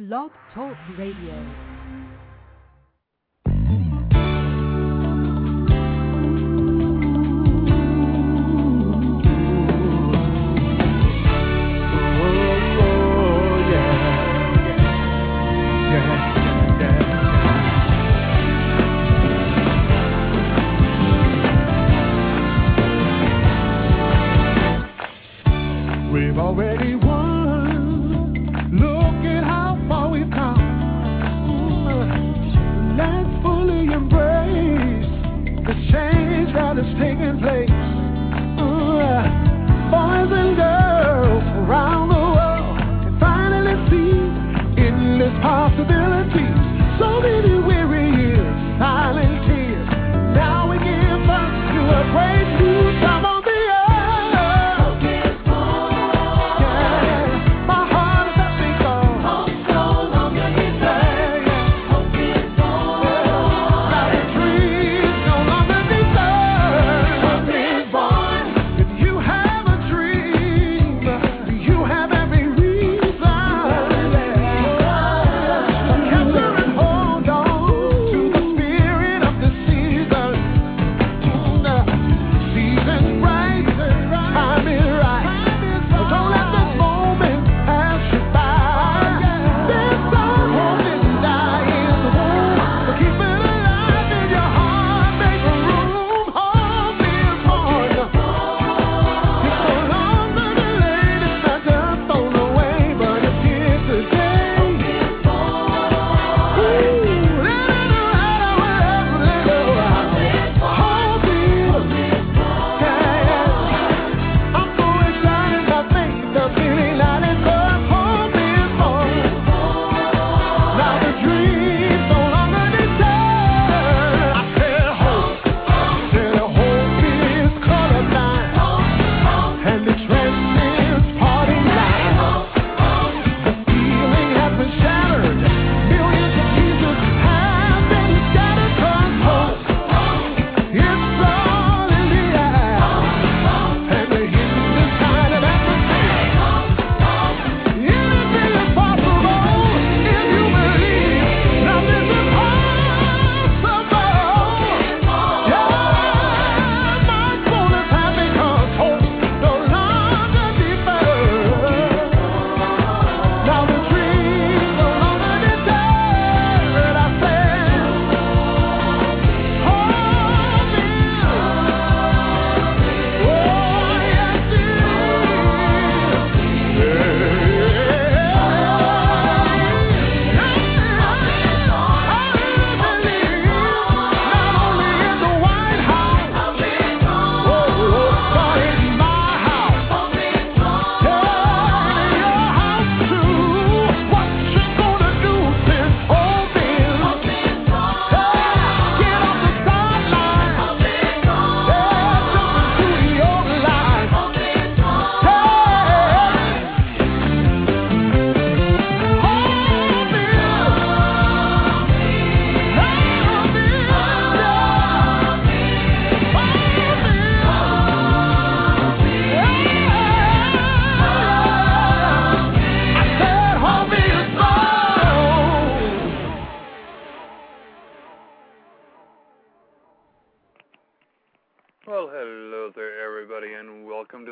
Blog Talk Radio.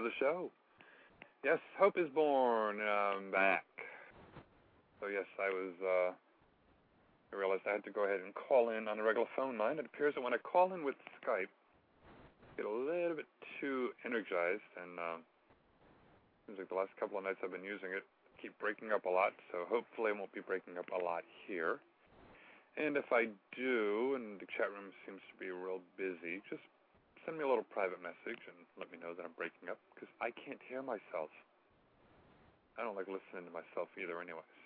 The show. Yes, Hope is Born. I'm back. So, yes, I was, uh, I realized I had to go ahead and call in on a regular phone line. It appears that when I call in with Skype, I get a little bit too energized, and, um, seems like the last couple of nights I've been using it keep breaking up a lot, so hopefully I won't be breaking up a lot here. And if I do, and the chat room seems to be real busy, just send me a little private message and let me know that I'm breaking up because I can't hear myself. I don't like listening to myself either, anyways.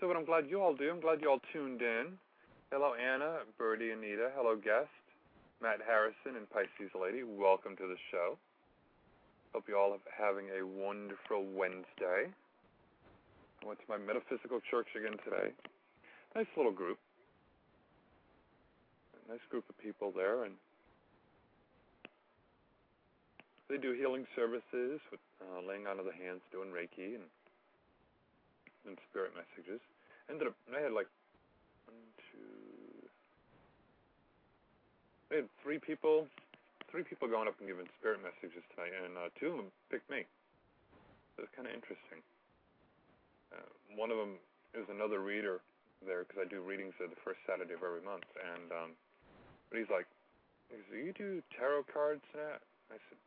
So, what I'm glad you all do. I'm glad you all tuned in. Hello, Anna, Birdie, Anita. Hello, guest. Matt Harrison and Pisces Lady. Welcome to the show. Hope you all are having a wonderful Wednesday. I went to my metaphysical church again today. Nice little group. Nice group of people there, and they do healing services with uh, laying on of the hands, doing Reiki, and in spirit messages. Ended up, I had like one, two, they had three people, three people going up and giving spirit messages tonight, and uh, two of them picked me. So was kind of interesting. Uh, one of them is another reader there because I do readings there the first Saturday of every month, and um, but he's like, "Do you do tarot cards?" Now? I said,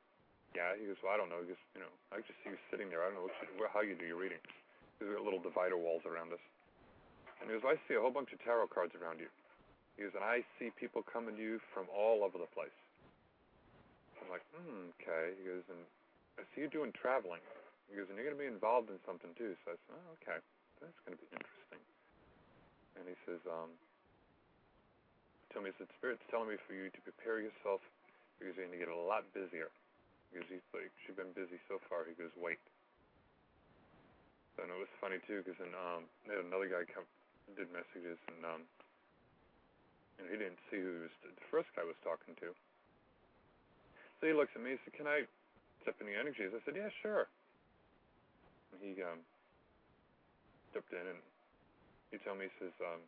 "Yeah." He goes, "Well, I don't know. He goes, you know, I just see you sitting there. I don't know how you do your readings. There's little divider walls around us." And he goes, "I see a whole bunch of tarot cards around you." He goes, "And I see people coming to you from all over the place." I'm like, "Hmm, okay." He goes, "And I see you doing traveling." He goes, "And you're going to be involved in something too." So I said, "Oh, okay. That's going to be interesting." And he says, um, told me, he said, Spirit's telling me for you to prepare yourself because you're going to get a lot busier. Because he's like, she's been busy so far. He goes, wait. And it was funny too, because then um, another guy come, did messages, and um, know, he didn't see who was, the first guy was talking to. So he looks at me, he said, can I step in the energies? I said, yeah, sure. And he um, stepped in and he told me, he says, um,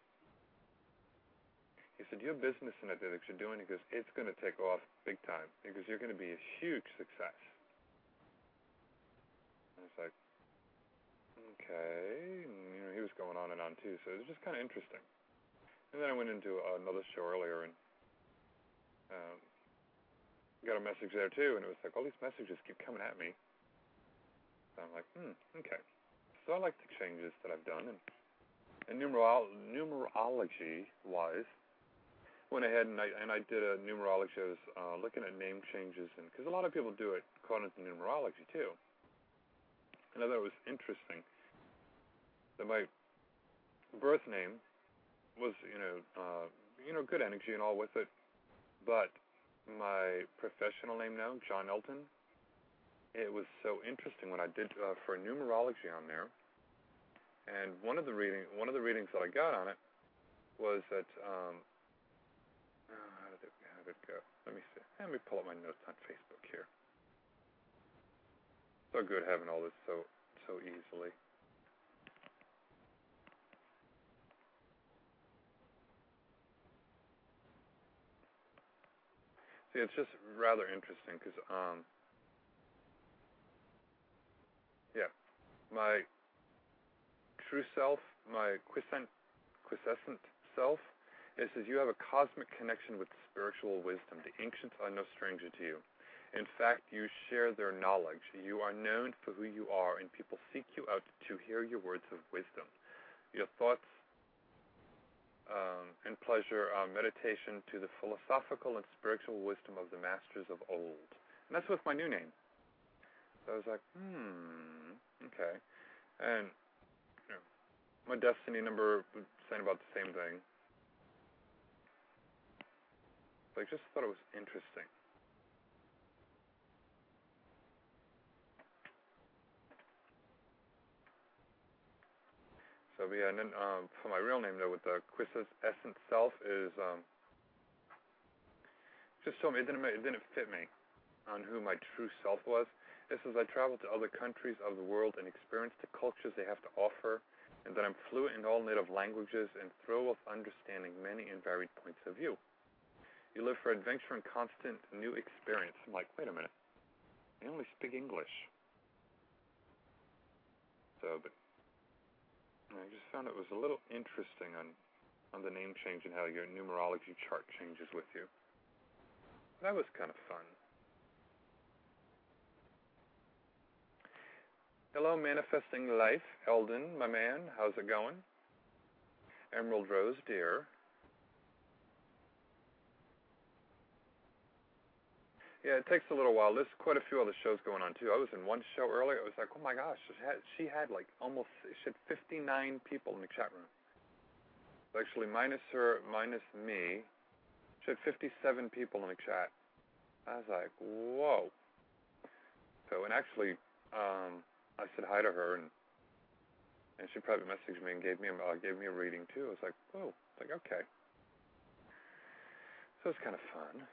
he said, your business and that you're doing, he goes, it's going to take off big time. He goes, you're going to be a huge success. And was like, okay. And, you know, he was going on and on too, so it was just kind of interesting. And then I went into another show earlier and um, got a message there too, and it was like, all these messages keep coming at me. So I'm like, hmm, okay. So I like the changes that I've done, and and numerolo- numerology-wise, went ahead and I and I did a numerology. I was uh, looking at name changes, and because a lot of people do it according to numerology too. And I thought it was interesting that my birth name was, you know, uh, you know, good energy and all with it, but my professional name now, Jon Elton, it was so interesting when I did uh, for numerology on there and one of the reading, one of the readings that I got on it was that. Um, go? Let me see. Let me pull up my notes on Facebook here. So good having all this so so easily. See, it's just rather interesting because, um, yeah, my true self, my quiescent, quiescent self, it says you have a cosmic connection with spiritual wisdom. The ancients are no stranger to you. In fact, you share their knowledge. You are known for who you are, and people seek you out to hear your words of wisdom. Your thoughts um, and pleasure are meditation to the philosophical and spiritual wisdom of the masters of old. And that's with my new name. So I was like, hmm, okay. And my destiny number saying about the same thing. I just thought it was interesting. So yeah, and then um, for my real name though, with the Quis's essence self is um, just told me it didn't it didn't fit me on who my true self was. It says I traveled to other countries of the world and experienced the cultures they have to offer and that I'm fluent in all native languages and thrilled with understanding many and varied points of view. You live for adventure and constant new experience. I'm like, wait a minute. They only speak English. So, but I just found it was a little interesting on, on the name change and how your numerology chart changes with you. That was kind of fun. Hello, Manifesting Life. Eldon, my man, how's it going? Emerald Rose, dear. Yeah, it takes a little while. There's quite a few other shows going on too. I was in one show earlier. It was like, oh my gosh, she had, she had like almost she had 59 people in the chat room. Actually, minus her, minus me, she had 57 people in the chat. I was like, whoa. So, and actually, um, I said hi to her, and and she probably messaged me and gave me a uh, gave me a reading too. I was like, oh, like okay. So it's kind of fun.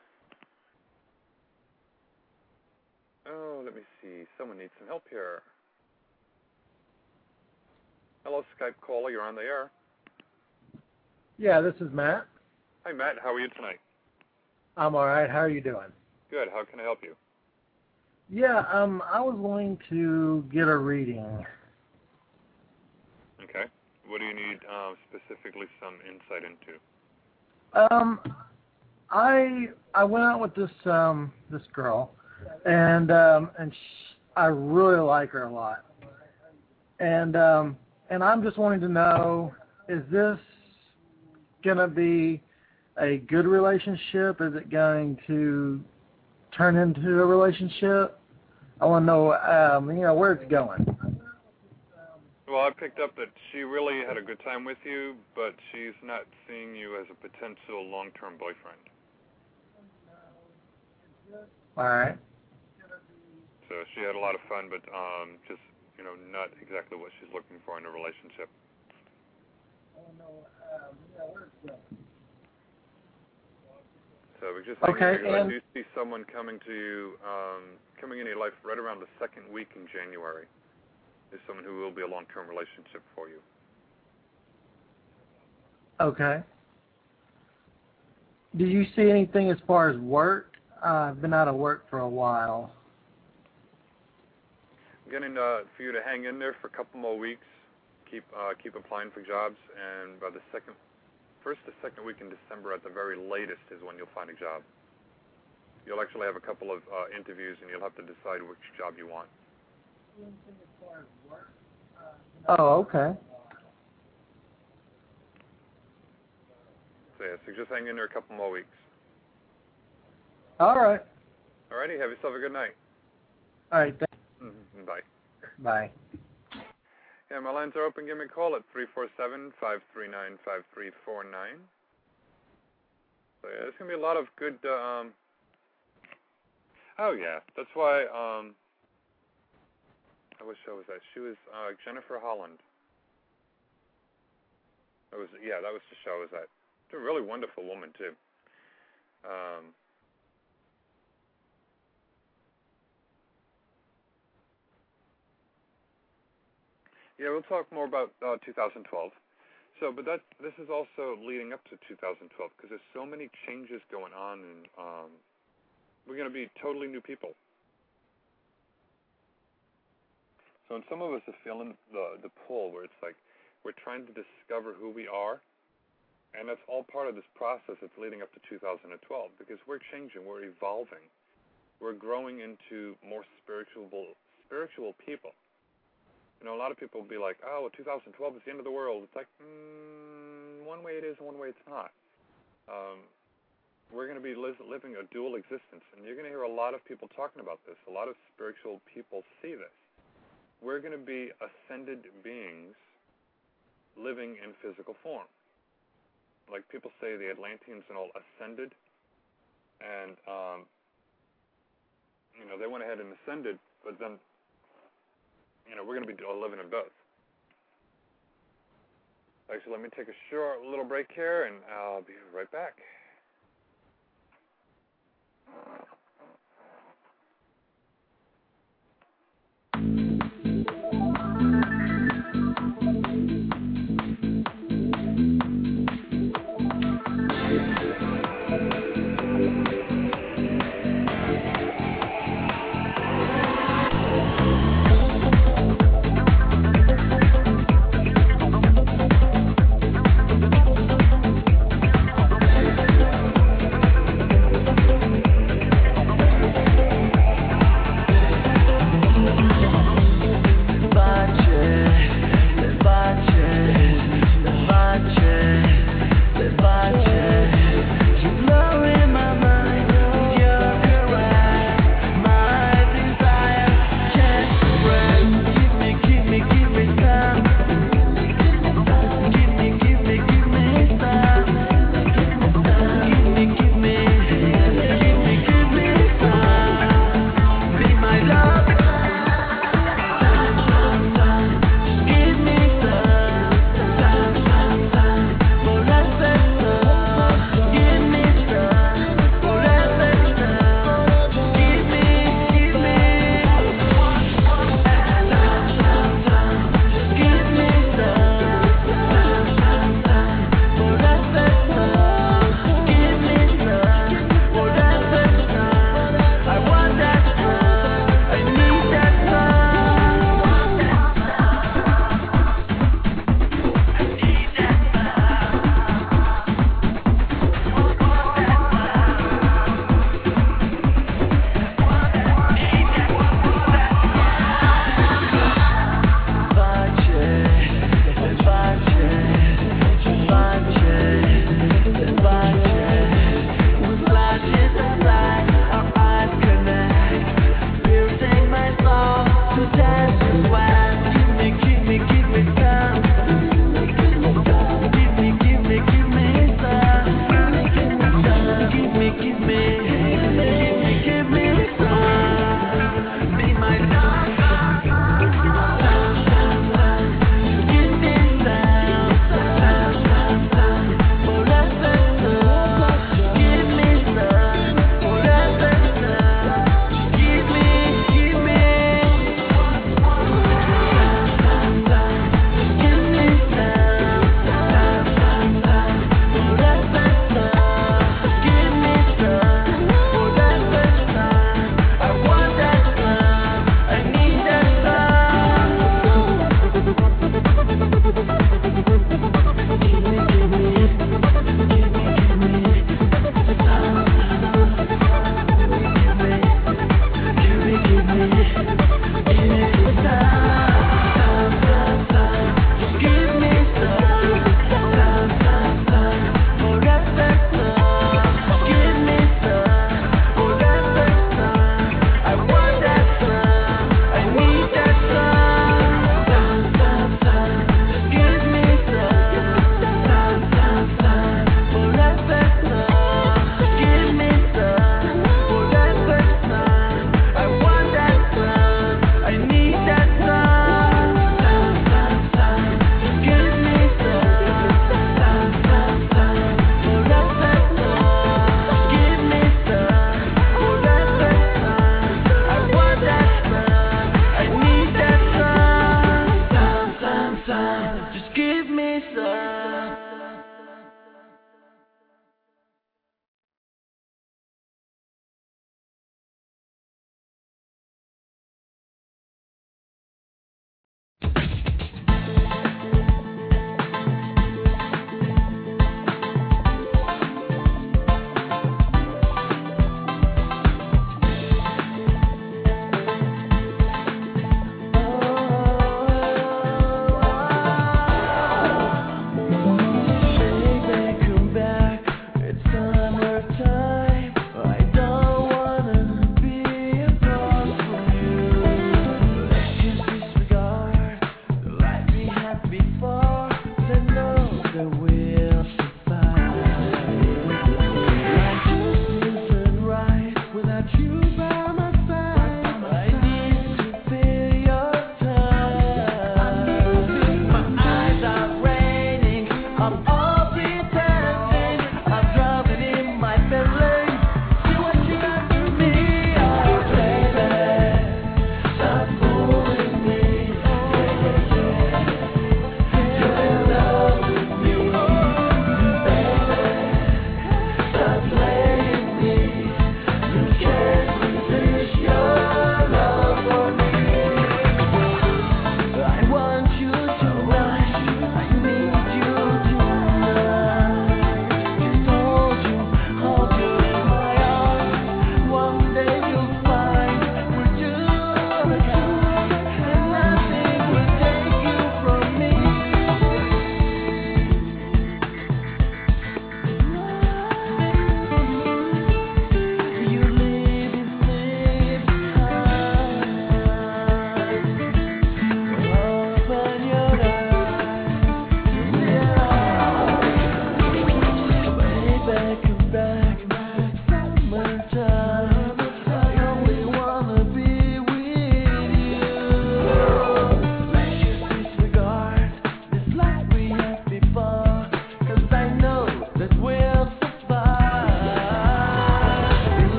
Oh, let me see. Someone needs some help here. Hello, Skype caller. You're on the air. Yeah, this is Matt. Hi, Matt. How are you tonight? I'm all right. How are you doing? Good. How can I help you? Yeah, um, I was wanting to get a reading. Okay. What do you need um, specifically some insight into? Um, I I went out with this um this girl, and um and sh- I really like her a lot, and um and I'm just wanting to know is this gonna be a good relationship? Is it going to turn into a relationship? I want to know um you know where it's going. Well, I picked up that she really had a good time with you, but she's not seeing you as a potential long-term boyfriend. All right. So she had a lot of fun, but um, just you know, not exactly what she's looking for in a relationship. So we just Okay, 'cause I do see someone coming to you, um, coming into your life right around the second week in January. Is someone who will be a long-term relationship for you. Okay. Do you see anything as far as work? Uh, I've been out of work for a while. I'm getting uh, for you to hang in there for a couple more weeks. Keep uh, keep applying for jobs, and by the second, first to second week in December at the very latest is when you'll find a job. You'll actually have a couple of uh, interviews, and you'll have to decide which job you want. Oh, okay. So yeah, so just hang in there a couple more weeks. All right. All righty. have yourself a good night. All right. Mm-hmm. Bye. bye. Yeah, my lines are open. Give me a call at three four seven five three nine five three four nine. So yeah, there's gonna be a lot of good. Uh, um, oh yeah, that's why. Um, what show was that? She was uh, Jennifer Holland. That was yeah, that was the show. Was that? She's a really wonderful woman too. Um, Yeah, we'll talk more about uh, 2012. So, but that this is also leading up to 2012 because there's so many changes going on, and um, we're going to be totally new people. So, and some of us are feeling the the pull where it's like we're trying to discover who we are, and that's all part of this process that's leading up to 2012 because we're changing, we're evolving, we're growing into more spiritual spiritual people you know, a lot of people will be like, "Oh, 2012 is the end of the world." It's like, mm, one way it is, one way it's not. Um, we're going to be li- living a dual existence, and you're going to hear a lot of people talking about this. A lot of spiritual people see this. We're going to be ascended beings living in physical form. Like people say, the Atlanteans and all ascended, and um, you know they went ahead and ascended, but then you know, we're going to be living in both. Actually, let me take a short little break here, and I'll be right back.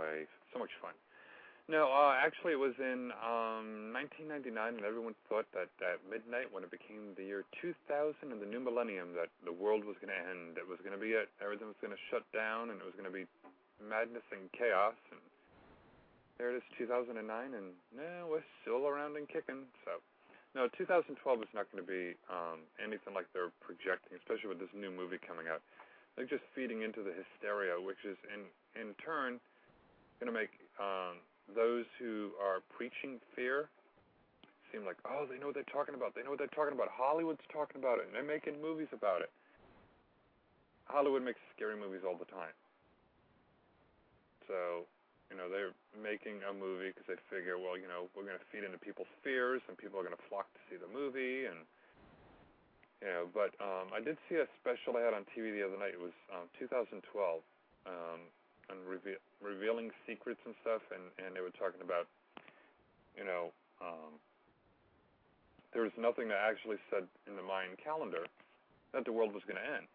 anyway, so much fun. No, uh, actually, it was in um, 1999, and everyone thought that at midnight, when it became the year 2000 and the new millennium, that the world was going to end. It was going to be it. Everything was going to shut down, and it was going to be madness and chaos. And there it is, 2009, and no, we're still around and kicking. So, no, 2012 is not going to be um, anything like they're projecting, especially with this new movie coming out. They're just feeding into the hysteria, which is in in turn going to make um, those who are preaching fear seem like, oh, they know what they're talking about. They know what they're talking about. Hollywood's talking about it, and they're making movies about it. Hollywood makes scary movies all the time. So, you know, they're making a movie because they figure, well, you know, we're going to feed into people's fears, and people are going to flock to see the movie, and yeah. But um, I did see a special I had on TV the other night. It was um, 2012. Um, on reve- revealing secrets and stuff, and and they were talking about, you know, um, there was nothing that actually said in the Mayan calendar that the world was going to end.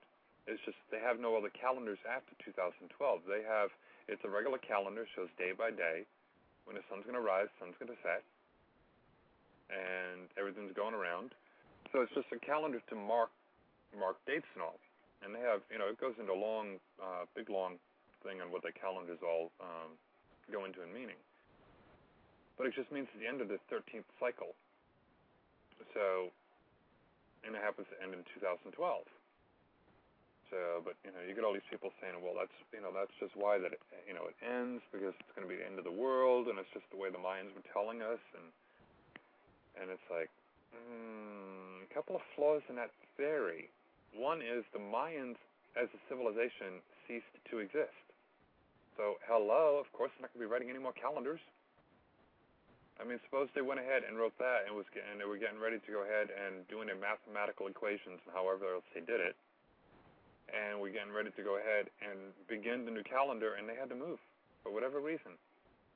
It's just they have no other calendars after 2012. They have it's a regular calendar, shows day by day when the sun's going to rise, sun's going to set, and everything's going around. So it's just a calendar to mark mark dates and all. And they have, you know, it goes into long, uh, big long thing on what the calendars all um, go into in meaning. But it just means the end of the 13th cycle. So, and it happens to end in 2012. So, but you know, you get all these people saying, well, that's you know, that's just why that it, you know it ends because it's going to be the end of the world, and it's just the way the Mayans were telling us, and and it's like mm, a couple of flaws in that theory. One is the Mayans as a civilization ceased to exist. So, hello, of course, they're not going to be writing any more calendars. I mean, suppose they went ahead and wrote that and was and they were getting ready to go ahead and doing their mathematical equations and however else they did it and we're getting ready to go ahead and begin the new calendar, and they had to move for whatever reason.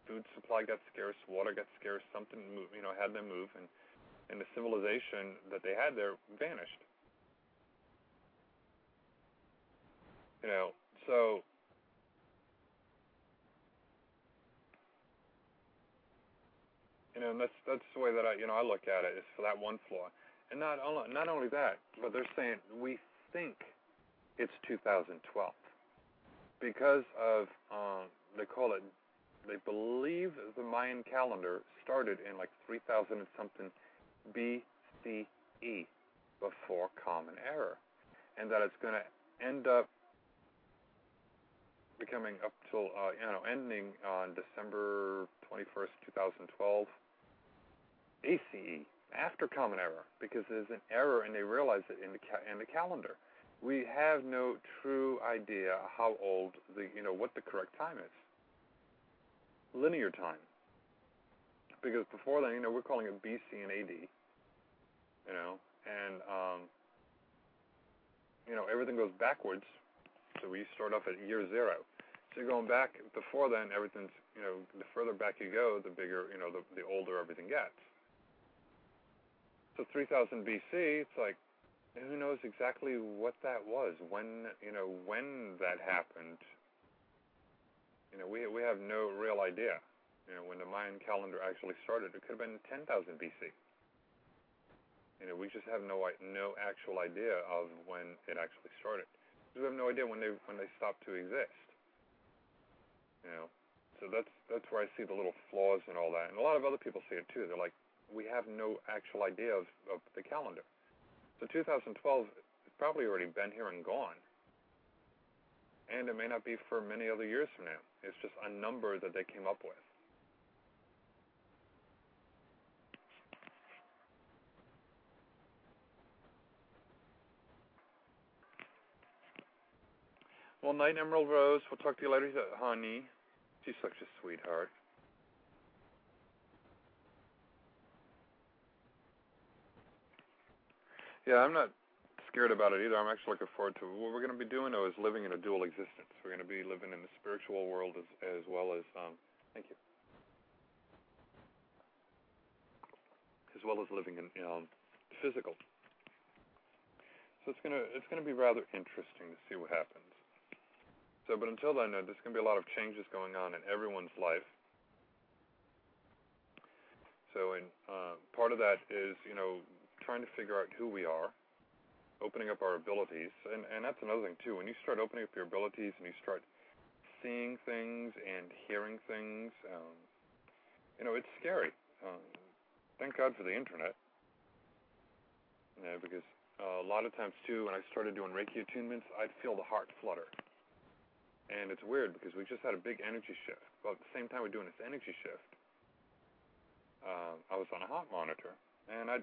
Food supply got scarce, water got scarce, something moved, you know had them move, and and the civilization that they had there vanished. You know, so you know, and that's that's the way that I you know I look at it is for that one flaw, and not only not only that, but they're saying we think it's 2012 because of um, they call it they believe the Mayan calendar started in like 3000 and something BCE before Common Era, and that it's going to end up becoming up till uh, you know ending on December 21st, 2012 ACE after Common Era because there's an error and they realize it in the ca- in the calendar we have no true idea how old the you know what the correct time is. Linear time. Because before then, you know, we're calling it BC and AD. You know, and um, you know everything goes backwards. So we start off at year zero. So you're going back before then, everything's you know the further back you go, the bigger you know the the older everything gets. So 3000 BC, it's like who knows exactly what that was? When you know when that happened you know we we have no real idea you know when the mayan calendar actually started. It could have been 10,000 BC you know we just have no no actual idea of when it actually started. We have no idea when they when they stopped to exist you know. So that's that's where I see the little flaws and all that. And a lot of other people see it too. They're like we have no actual idea of, of the calendar so 2012 has probably already been here and gone. And it may not be for many other years from now. It's just a number that they came up with. Well, Night Emerald Rose, we'll talk to you later, honey. She's such a sweetheart. Yeah, I'm not scared about it either. I'm actually looking forward to what we're going to be doing. Though is living in a dual existence. We're going to be living in the spiritual world as as well as um. Thank you. As well as living in um, physical. So it's gonna it's gonna be rather interesting to see what happens. So, but until then, uh, there's going to be a lot of changes going on in everyone's life. So, in uh, part of that is you know trying to figure out who we are, opening up our abilities, and and that's another thing too. When you start opening up your abilities and you start seeing things and hearing things, um, you know, it's scary. Um, thank God for the internet, know, because uh, a lot of times too, when I started doing Reiki attunements, I'd feel the heart flutter. And it's weird because we just had a big energy shift. At the same time we're doing this energy shift, um, I was on a heart monitor, and I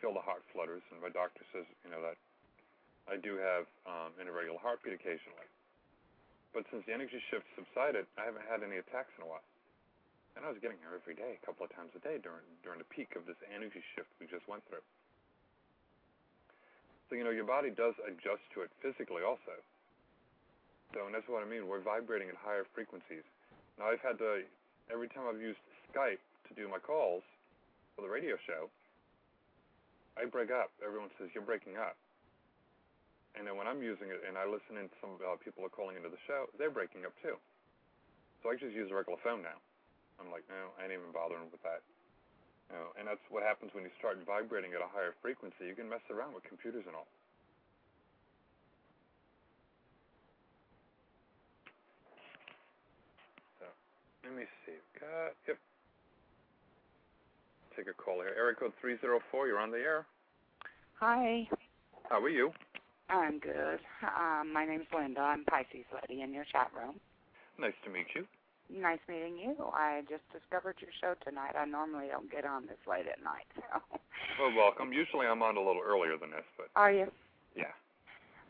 feel the heart flutters, and my doctor says, you know, that I do have um, an irregular heartbeat occasionally. But since the energy shift subsided, I haven't had any attacks in a while. And I was getting her every day, a couple of times a day during during the peak of this energy shift we just went through. So you know, your body does adjust to it physically also. So, and that's what I mean. We're vibrating at higher frequencies. Now, I've had to every time I've used Skype to do my calls for the radio show, I break up. Everyone says you're breaking up. And then when I'm using it and I listen in, some uh, people are calling into the show, they're breaking up too. So I just use a regular phone now. I'm like, no, I ain't even bothering with that. You know, and that's what happens when you start vibrating at a higher frequency. You can mess around with computers and all. So, let me see. Yep. Take a call here. Area code 304, you're on the air. Hi, How are you? I'm good. Um, my name's Linda. I'm Pisces Lady in your chat room. Nice to meet you. Nice meeting you. I just discovered your show tonight. I normally don't get on this late at night. So. Well, welcome. Usually I'm on a little earlier than this, but Are you? yeah.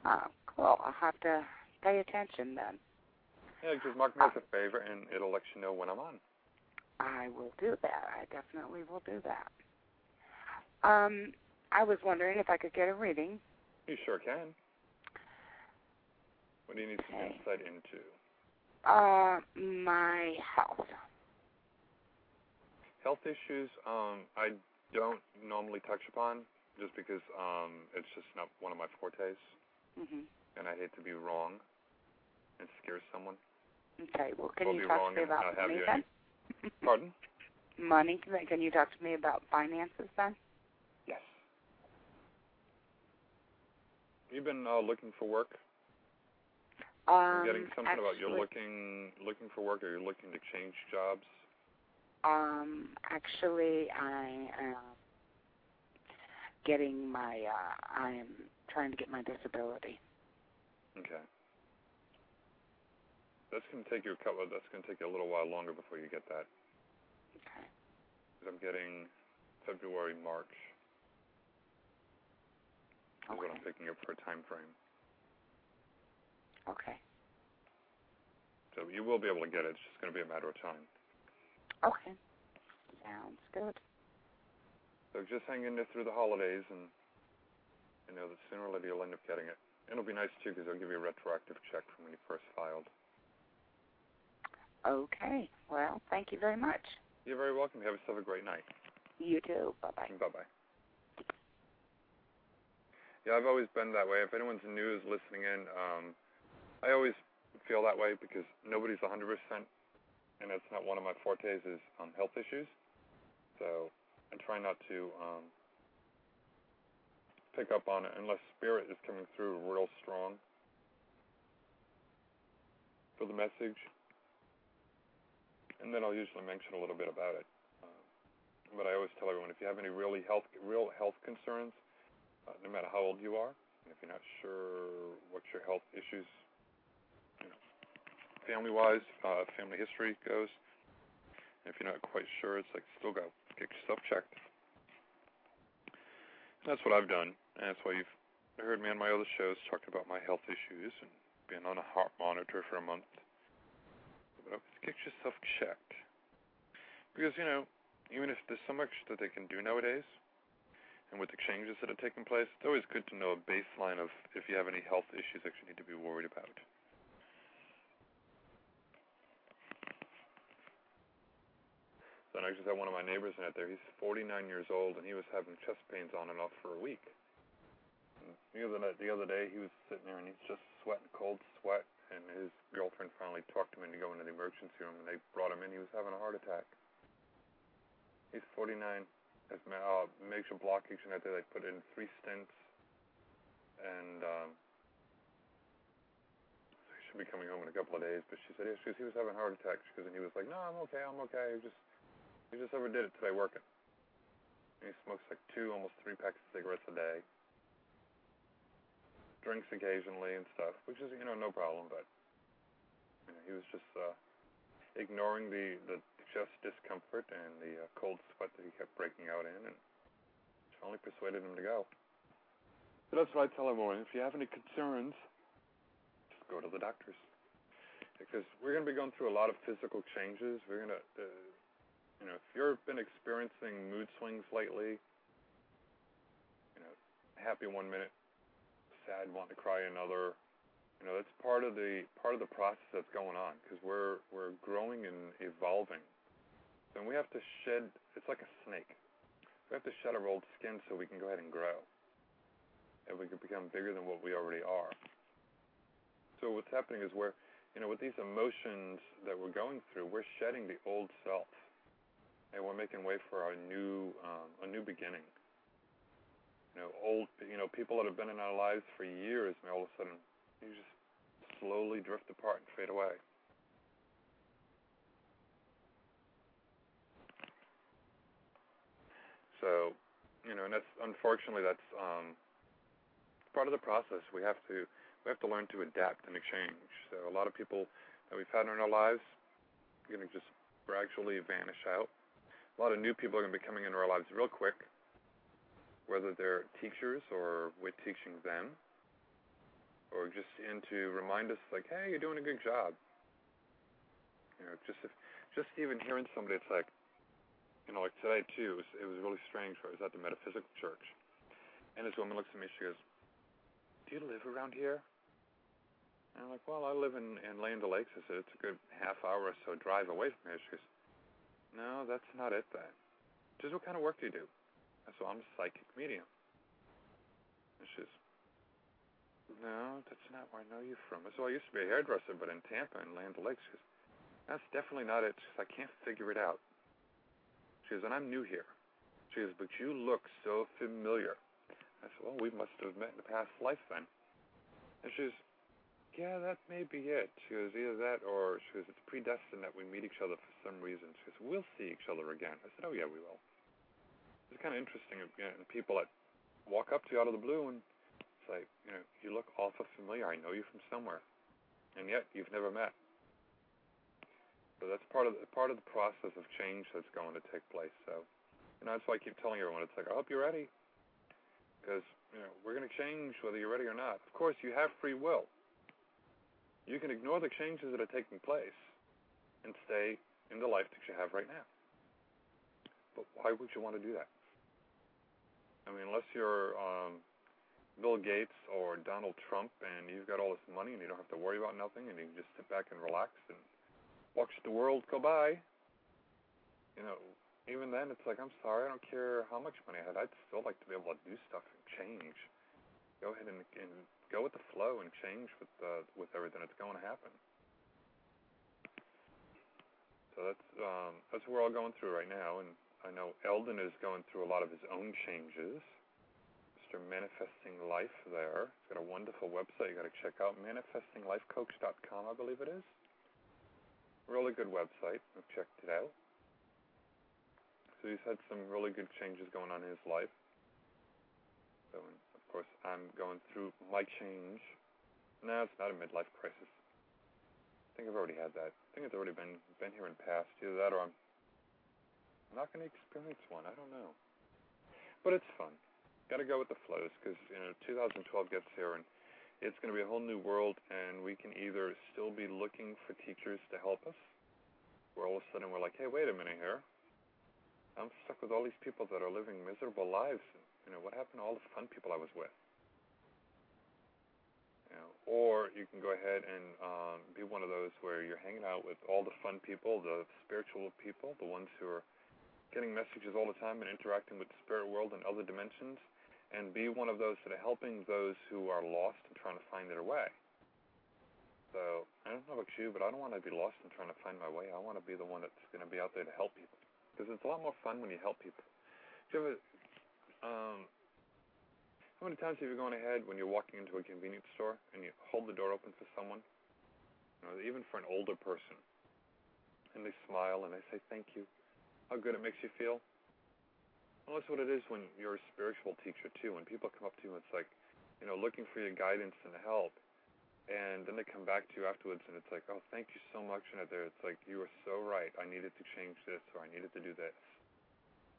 Oh, cool. I'll have to pay attention then. Yeah, just mark me as a favor, and it'll let you know when I'm on. I will do that. I definitely will do that. Um, I was wondering if I could get a reading. You sure can. What do you need some Okay. insight into? Uh, my health. Health issues, um, I don't normally touch upon just because um, it's just not one of my fortes, Mhm. and I hate to be wrong and scare someone. Okay. Well, can We'll you be talk wrong to me about you then? Pardon? Money. Can you talk to me about finances then? Yes. You've been uh, looking for work. Um, I'm getting something about you're looking looking for work, or you're looking to change jobs. Um, actually, I am getting my. Uh, I am trying to get my disability. Okay. That's going to take you a couple. That's going to take you a little while longer before you get that. Okay. I'm getting February, March. Is what I'm picking up for a time frame. Okay. So you will be able to get it. It's just going to be a matter of time. Okay. Sounds good. So just hang in there through the holidays, and you know that sooner or later you'll end up getting it. It'll be nice too because they'll give you a retroactive check from when you first filed. Okay. Well, thank you very much. You're very welcome. Have yourself a great night. You too. Bye bye. Bye bye. Yeah, I've always been that way. If anyone's new is listening in, um, I always feel that way because nobody's 100%, and that's not one of my fortes is um, health issues. So I try not to um, pick up on it unless spirit is coming through real strong for the message, and then I'll usually mention a little bit about it. Um, but I always tell everyone if you have any really health, real health concerns, uh, no matter how old you are, if you're not sure what your health issues, you know, family-wise, uh, family history goes, if you're not quite sure, it's like still go get yourself checked. And that's what I've done, and that's why you've heard me on my other shows talking about my health issues and being on a heart monitor for a month. But get yourself checked, because you know, even if there's so much that they can do nowadays and with the changes that are taking place, it's always good to know a baseline of if you have any health issues that you need to be worried about. So I just had one of my neighbors out there. He's 49 years old, and he was having chest pains on and off for a week. The other night, the other day, he was sitting there and he's just sweating cold sweat. And his girlfriend finally talked him into going to the emergency room, and they brought him in. He was having a heart attack. He's 49 has uh, major blockage it. They put in three stents, and um, so he should be coming home in a couple of days. But she said, yeah, she goes, he was having a heart attack. She goes, and he was like, no, I'm okay, I'm okay. He just he just overdid it today working. And he smokes like two, almost three packs of cigarettes a day. Drinks occasionally and stuff, which is you know no problem. But you know, he was just uh, ignoring the the chest discomfort and the uh, cold sweat that he kept breaking out in, and only persuaded him to go. So that's what I tell everyone. If you have any concerns, just go to the doctors. Because we're going to be going through a lot of physical changes. We're going to, uh, you know, if you've been experiencing mood swings lately, you know, happy one minute, sad, want to cry another, you know, that's part of the part of the process that's going on because we're we're growing and evolving. And we have to shed. It's like a snake. We have to shed our old skin so we can go ahead and grow, and we can become bigger than what we already are. So what's happening is we're, you know, with these emotions that we're going through, we're shedding the old self, and we're making way for our new, um, a new beginning. You know, old, you know, people that have been in our lives for years may all of a sudden you just slowly drift apart and fade away. So, you know, and that's unfortunately that's um, part of the process. We have to we have to learn to adapt and exchange. So a lot of people that we've had in our lives are going to just gradually vanish out. A lot of new people are going to be coming into our lives real quick, whether they're teachers or we're teaching them, or just in to remind us like, hey, you're doing a good job. You know, just if, just even hearing somebody, it's like, you know, like today too, it was, it was really strange. I was at the metaphysical church, and this woman looks at me. She goes, "Do you live around here?" And I'm like, "Well, I live in in Land O'Lakes." I said, "It's a good half hour or so drive away from here." She goes, "No, that's not it then." She says, "What kind of work do you do?" I said, "I'm a psychic medium." And says, "No, that's not where I know you from." I said, well, "I used to be a hairdresser, but in Tampa in Land O'Lakes." She goes, "That's definitely not it." She says, "I can't figure it out." She says, and I'm new here. She says, but you look so familiar. I said, well, we must have met in the past life then. And she says, yeah, that may be it. She goes, either that or she goes, it's predestined that we meet each other for some reason. She goes, we'll see each other again. I said, oh, yeah, we will. It's kind of interesting, you know, people that walk up to you out of the blue and say, you know, you look awful familiar. I know you from somewhere. And yet you've never met. So that's part of the, part of the process of change that's going to take place. So, you know, that's why I keep telling everyone. It's like I hope you're ready, because you know we're going to change whether you're ready or not. Of course, you have free will. You can ignore the changes that are taking place and stay in the life that you have right now. But why would you want to do that? I mean, unless you're um, Bill Gates or Donald Trump and you've got all this money and you don't have to worry about nothing and you can just sit back and relax and watch the world go by. You know, even then, it's like, I'm sorry, I don't care how much money I had. I'd still like to be able to do stuff and change. Go ahead and, and go with the flow and change with uh, with everything that's going to happen. So that's um, that's what we're all going through right now, and I know Eldon is going through a lot of his own changes. Mr. Manifesting Life there. He's got a wonderful website you got to check out, manifestinglifecoach.com, I believe it is really good website. I've checked it out. So he's had some really good changes going on in his life. So, of course, I'm going through my change. No, it's not a midlife crisis. I think I've already had that. I think it's already been been here in the past. Either that or I'm not going to experience one. I don't know. But it's fun. Got to go with the flows because you know 2012 gets here and it's going to be a whole new world, and we can either still be looking for teachers to help us, where all of a sudden we're like, hey, wait a minute here. I'm stuck with all these people that are living miserable lives. You know, what happened to all the fun people I was with? You know, or you can go ahead and um, be one of those where you're hanging out with all the fun people, the spiritual people, the ones who are getting messages all the time and interacting with the spirit world and other dimensions and be one of those that are helping those who are lost and trying to find their way. So I don't know about you, but I don't want to be lost and trying to find my way. I want to be the one that's going to be out there to help people because it's a lot more fun when you help people. Do you ever, um, how many times have you gone ahead when you're walking into a convenience store and you hold the door open for someone, you know, even for an older person, and they smile and they say thank you, how good it makes you feel? Well, that's what it is when you're a spiritual teacher too. When people come up to you, it's like, you know, looking for your guidance and help, and then they come back to you afterwards, and it's like, oh, thank you so much. And it's like you were so right. I needed to change this, or I needed to do this.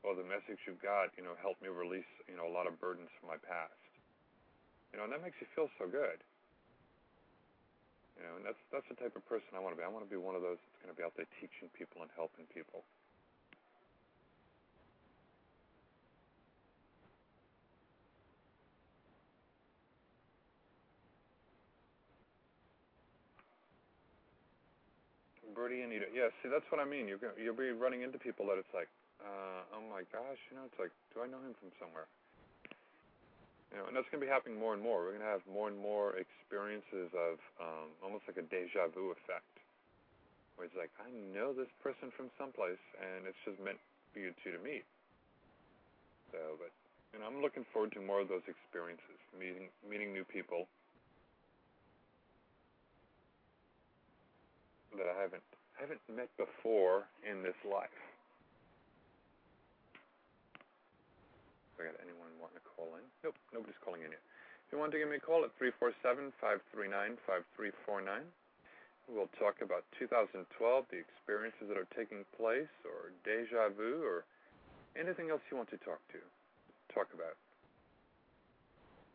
or the message you got, you know, helped me release, you know, a lot of burdens from my past. You know, and that makes you feel so good. You know, and that's that's the type of person I want to be. I want to be one of those that's going to be out there teaching people and helping people. Birdie Anita. Yeah, see, that's what I mean. You're go- you'll be running into people that it's like, uh, oh my gosh, you know, it's like, do I know him from somewhere? You know, and that's going to be happening more and more. We're going to have more and more experiences of um, almost like a deja vu effect, where it's like, I know this person from someplace, and it's just meant for you two to meet. So, but you know, I'm looking forward to more of those experiences, meeting meeting new people that I haven't haven't met before in this life. If I got anyone wanting to call in? Nope, nobody's calling in yet. If you want to give me a call at 347-539-5349, we'll talk about 2012, the experiences that are taking place, or deja vu, or anything else you want to talk to, talk about.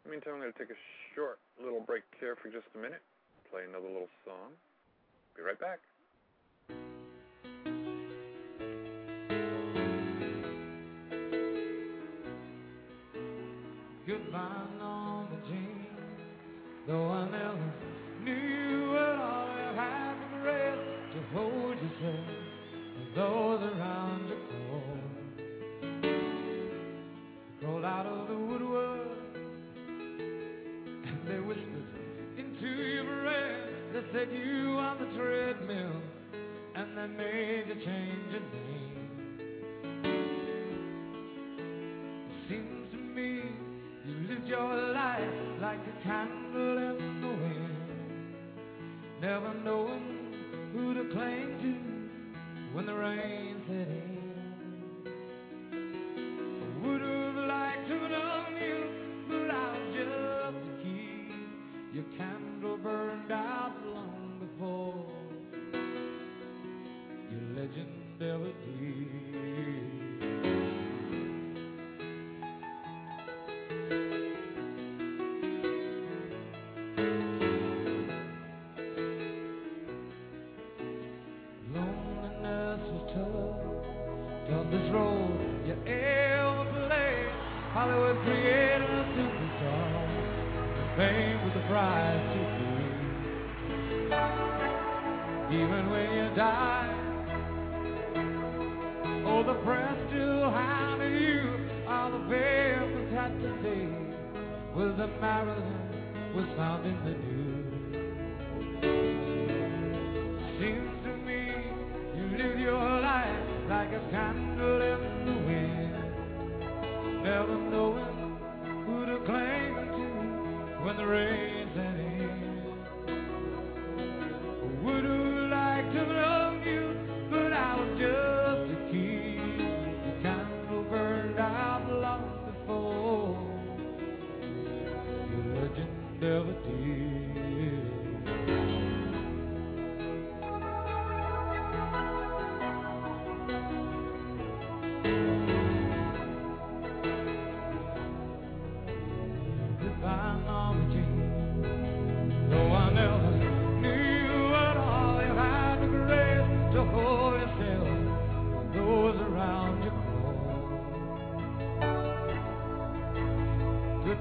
In the meantime, I'm going to take a short little break here for just a minute, play another little song. Be right back. Though I never knew what all you had to rest to hold yourself and those around you crawled. Crawled out of the woodwork and they whispered into your breast. They said you on the treadmill and they made you change your name. It seems to me you lived your life like a candle in the wind, never knowing who to cling to when the rain set in.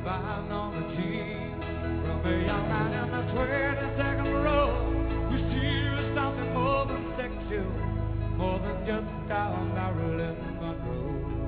Crawl. Goodbye, Norma Jean. From a young man in the 22nd row, you see something more than sexual, more than just our Marilyn Monroe.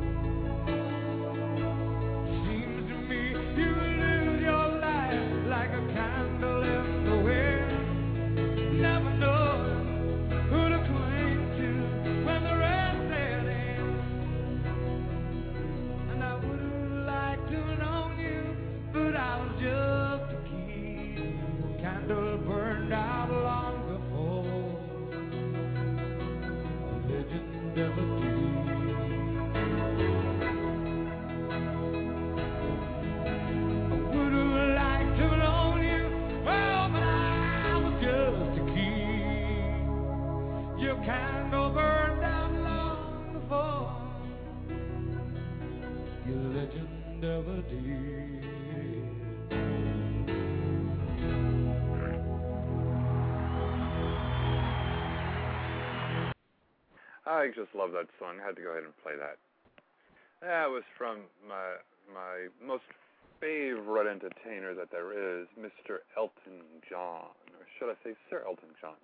I just love that song. I had to go ahead and play that. That was from my my most favorite entertainer that there is, Mr. Elton John, or should I say Sir Elton John.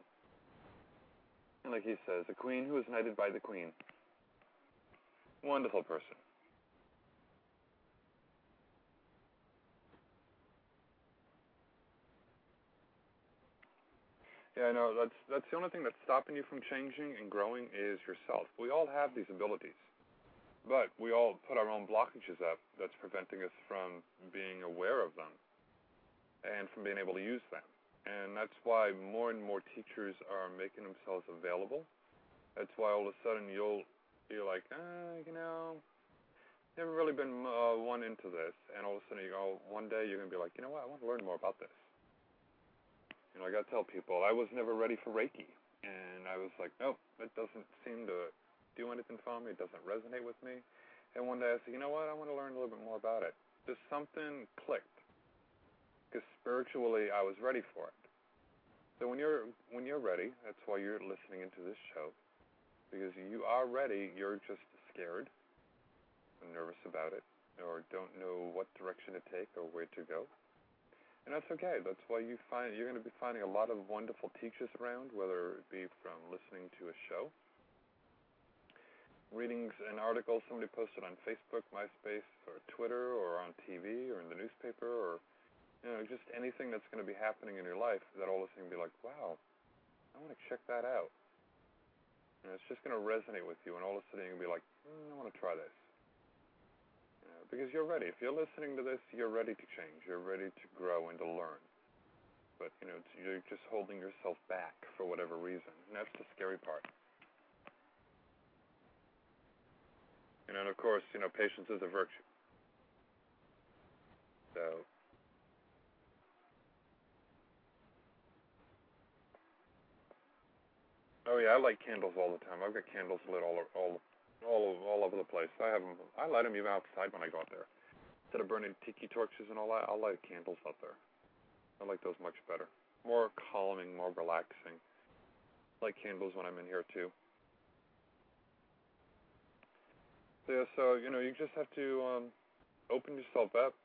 And like he says, a queen who was knighted by the queen. Wonderful person. Yeah, I know. That's that's the only thing that's stopping you from changing and growing is yourself. We all have these abilities, but we all put our own blockages up that's preventing us from being aware of them and from being able to use them. And that's why more and more teachers are making themselves available. That's why all of a sudden you'll you're like, uh, you know, never really been uh, one into this, and all of a sudden you go, one day you're gonna be like, you know what, I want to learn more about this. Know, I got to tell people I was never ready for Reiki, and I was like, nope, it doesn't seem to do anything for me. It doesn't resonate with me. And one day I said, you know what, I want to learn a little bit more about it. Just something clicked, because spiritually I was ready for it. So when you're when you're ready, that's why you're listening into this show, because you are ready. You're just scared, or nervous about it, or don't know what direction to take or where to go. And that's okay. That's why you find you're going to be finding a lot of wonderful teachers around, whether it be from listening to a show, reading an article somebody posted on Facebook, MySpace, or Twitter, or on TV, or in the newspaper, or you know, just anything that's going to be happening in your life that all of a sudden be like, wow, I want to check that out. And it's just going to resonate with you, and all of a sudden you're going to be like, mm, I want to try this because you're ready. If you're listening to this, you're ready to change. You're ready to grow and to learn. But you know, you're just holding yourself back for whatever reason, and that's the scary part. You know, and of course, you know, patience is a virtue. So. Oh yeah, I light candles all the time. I've got candles lit all all all all over the place. I have them. I light them even outside when I go out there. Instead of burning tiki torches and all that, I'll light candles out there. I like those much better. More calming, more relaxing. I like candles when I'm in here too. Yeah, so you know, you just have to um, open yourself up,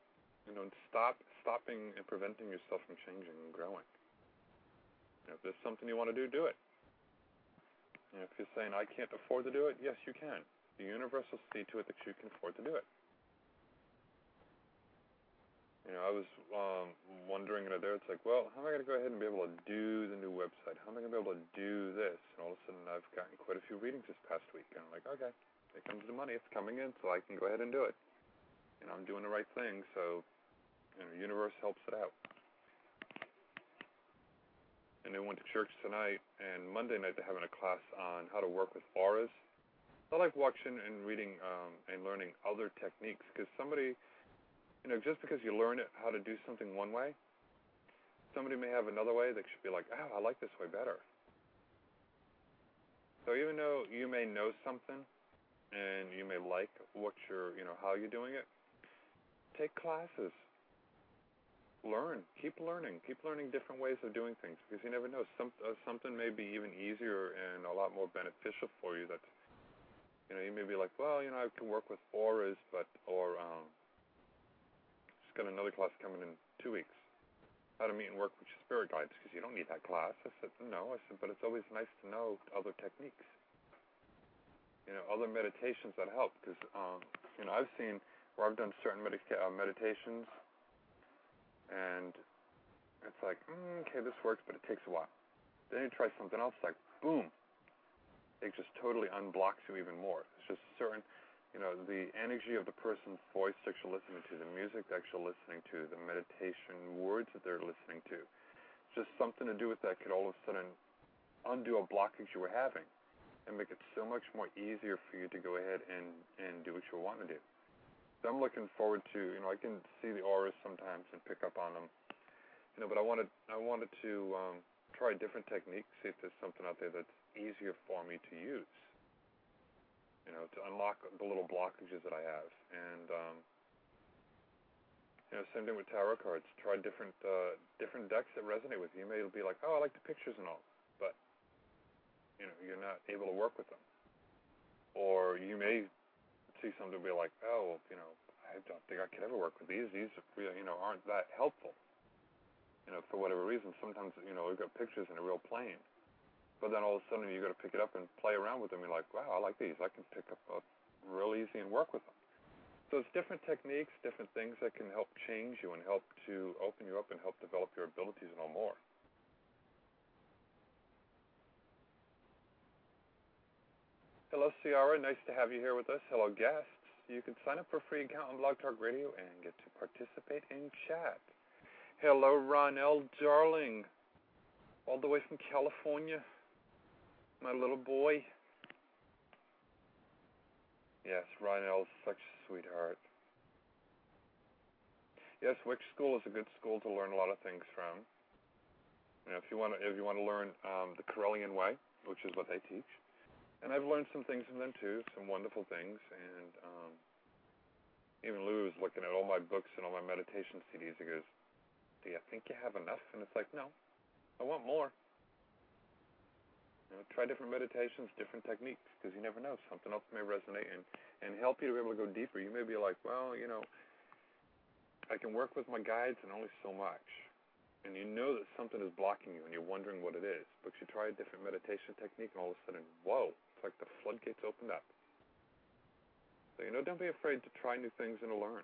you know, and stop stopping and preventing yourself from changing and growing. You know, if there's something you want to do, do it. If you're saying, I can't afford to do it, yes, you can. The universe will see to it that you can afford to do it. You know, I was um, wondering the other day, it's like, well, how am I going to go ahead and be able to do the new website? How am I going to be able to do this? And all of a sudden, I've gotten quite a few readings this past week. And I'm like, okay, here comes the money. It's coming in, so I can go ahead and do it. And I'm doing the right thing, so you know, universe helps it out and they went to church tonight, and Monday night they're having a class on how to work with auras. I like watching and reading um, and learning other techniques because somebody, you know, just because you learn it how to do something one way, somebody may have another way that should be like, oh, I like this way better. So even though you may know something and you may like what you're, you know, how you're doing it, take classes learn, keep learning, keep learning different ways of doing things because you never know. Some uh, something may be even easier and a lot more beneficial for you. That you know, you may be like, well, you know, I can work with auras, but or um, just got another class coming in two weeks. How to meet and work with your spirit guides because you don't need that class. I said no. I said, but it's always nice to know other techniques. You know, other meditations that help because um, you know I've seen where I've done certain medita- uh, meditations and it's like, mm, okay, this works, but it takes a while. Then you try something else, like boom, it just totally unblocks you even more. It's just certain, you know, the energy of the person's voice that you're listening to, the music that you're listening to, the meditation words that they're listening to. Just something to do with that could all of a sudden undo a blockage you were having and make it so much more easier for you to go ahead and, and do what you want to do. I'm looking forward to, you know, I can see the auras sometimes and pick up on them, you know, but I wanted, I wanted to um, try different techniques, see if there's something out there that's easier for me to use, you know, to unlock the little blockages that I have. And um, You know, same thing with tarot cards. Try different uh, different decks that resonate with you. You may be like, oh, I like the pictures and all, but you know, you're not able to work with them. Or you may see something and be like, oh, you know, I don't think I could ever work with these. These, you know, aren't that helpful. You know, for whatever reason. Sometimes, you know, we've got pictures in a real plane, but then all of a sudden you got to pick it up and play around with them. You're like, wow, I like these. I can pick up uh, real easy and work with them. So it's different techniques, different things that can help change you and help to open you up and help develop your abilities and all more. Hello, Ciara. Nice to have you here with us. Hello, guests. You can sign up for a free account on Blog Talk Radio and get to participate in chat. Hello, Ronell Darling, all the way from California. My little boy. Yes, Ronell's such a sweetheart. Yes, Witch School is a good school to learn a lot of things from. You know, if you want to, if you want to learn um, the Correllian way, which is what they teach, and I've learned some things from them too, some wonderful things. And um, even Lou was looking at all my books and all my meditation CDs. He goes, "Do you think you have enough?" And it's like, no, I want more. You know, try different meditations, different techniques, because you never know. Something else may resonate and and help you to be able to go deeper. You may be like, well, you know, I can work with my guides and only so much. And you know that something is blocking you and you're wondering what it is. But you try a different meditation technique and all of a sudden, whoa, like the floodgates opened up. So, you know, don't be afraid to try new things and to learn.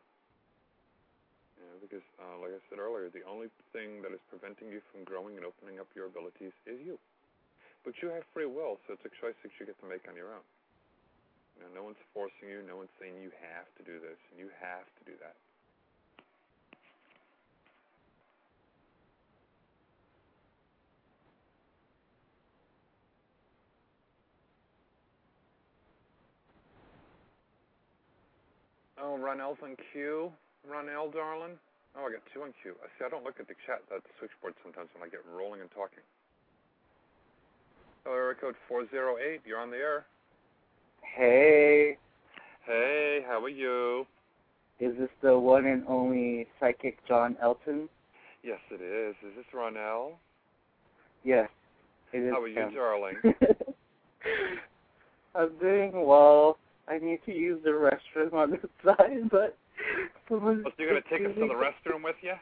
You know, because, uh, like I said earlier, the only thing that is preventing you from growing and opening up your abilities is you. But you have free will, so it's a choice that you get to make on your own. You know, no one's forcing you. No one's saying you have to do this and you have to do that. Oh, Ronell's on queue. Ronell, darling. Oh, I got two on queue. See, I don't look at the chat, that switchboard sometimes when I get rolling and talking. Hello, area code 408. You're on the air. Hey, Hey, how are you? is this the one and only psychic Jon Elton? Yes, it is. Is this Ronell? Yes, it is. How are you, him. darling? I'm doing well. I need to use the restroom on this side, but someone's Oh, so you're going to take us to the restroom with you?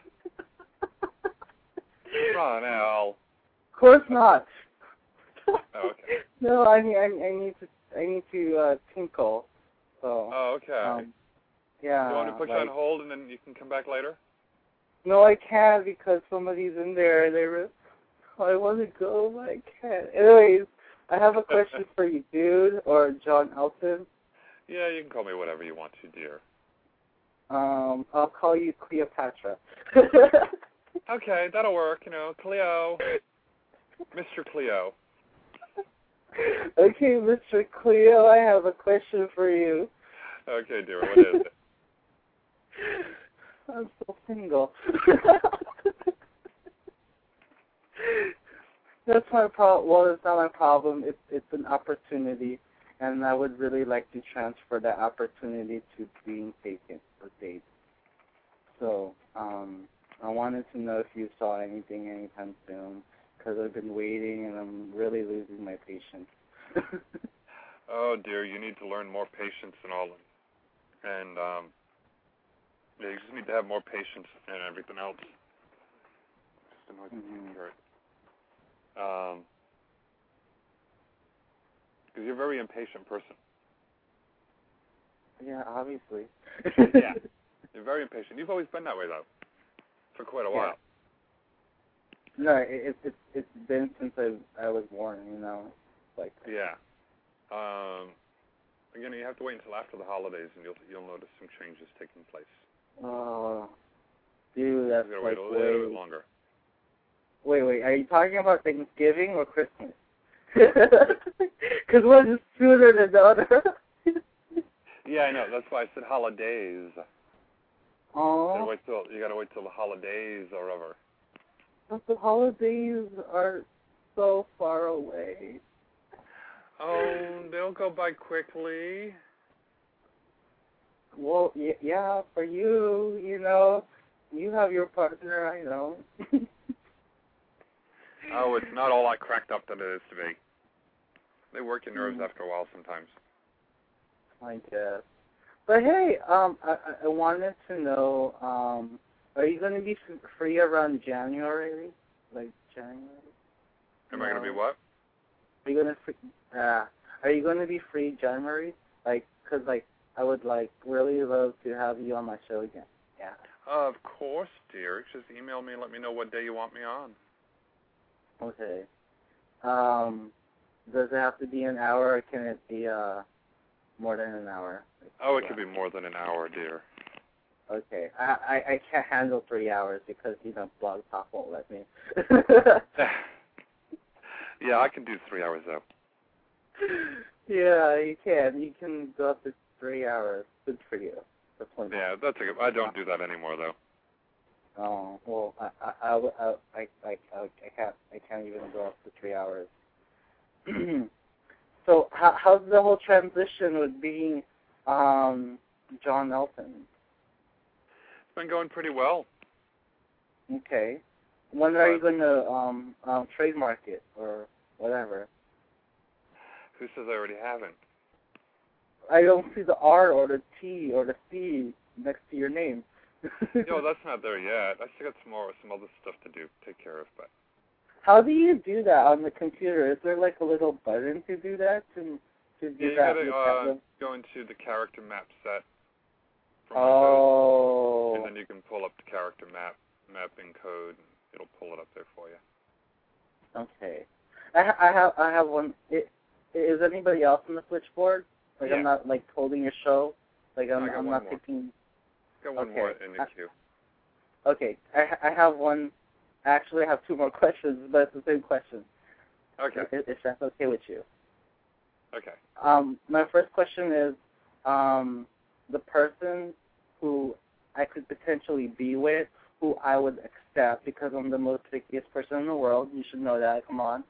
Ronell. Of course not. Oh, okay. no, I mean I, I need to I need to uh tinkle. So Oh, okay. um yeah. you want to put you on hold and then you can come back later? No, I can't because somebody's in there. They were. I want to go, but I can't. Anyways, I have a question for you, dude, or Jon Elton. Yeah, you can call me whatever you want to, dear. Um, I'll call you Cleopatra. Okay, that'll work. You know, Cleo. Mr. Cleo. okay, Mr. Cleo, I have a question for you. Okay, dear, what is it? I'm still single. That's my problem. Well, it's not my problem. It's it's an opportunity, and I would really like to transfer that opportunity to being taken for dates. So, um, I wanted to know if you saw anything anytime soon, because I've been waiting and I'm really losing my patience. Oh, dear, you need to learn more patience and all. And, um, yeah, you just need to have more patience and everything else. Just annoyed Mhm. hear it. Um, because you're a very impatient person. yeah, obviously. Yeah. You're very impatient. You've always been that way, though, for quite a Yeah. while. No, it, it, it's it's been since I I was born. You know, like Yeah. Um, again, you have to wait until after the holidays, and you'll you'll notice some changes taking place. oh, dude, that's you gotta like wait a little bit longer. Wait, wait, are you talking about Thanksgiving or Christmas? Because one is sooner than the other. Yeah, I know. That's why I said holidays. You gotta Oh, wait till you gotta wait till the holidays are over. but the holidays are so far away. Oh, they'll go by quickly. Well, y- yeah, for you, you know, you have your partner. I know. Oh, it's not all that cracked up that it is to be. They work your nerves Mm. after a while sometimes. I guess. But hey, um, I, I- wanted to know, um, are you going to be free around January? Like January? Am I gonna be what? Are you gonna free? Uh, are you gonna be free January? Like, cause like I would like really love to have you on my show again. Yeah. Of course, dear. Just email me and let me know what day you want me on. Okay. Um, does it have to be an hour, or can it be uh more than an hour? Oh, it could be more than an hour, dear. Okay. I I, I can't handle three hours because you know Blog Talk won't let me. yeah, I can do three hours though. yeah, you can. You can go up to three hours. Good for you. That's. Yeah, that's a good. I don't do that anymore though. Oh well, I I I I I, I, I can't I can't even go up to three hours. so how how's the whole transition with being um Jon Elton? It's been going pretty well. Okay. When are you going to um um trademark it or whatever? Who says I already haven't? I don't see the R or the T or the C next to your name. No, that's not there yet. I still got some more, some other stuff to do, take care of. But How do you do that on the computer? Is there like a little button to do that? To to do yeah, you that? gotta uh, go into the character map set. Windows, oh. And then you can pull up the character map mapping code. and It'll pull it up there for you. Okay. I ha- I have I have one. i is anybody else on the switchboard? Like Yeah. I'm not like holding your show. Like I'm I'm not more. picking. Got one Okay. more in the Uh, queue. Okay. I I have one. Actually, I have two more questions, but it's the same question. Okay. If, if that's okay with you. Okay. Um, my first question is, um, the person who I could potentially be with, who I would accept because I'm the most pickiest person in the world. You should know that. Come on.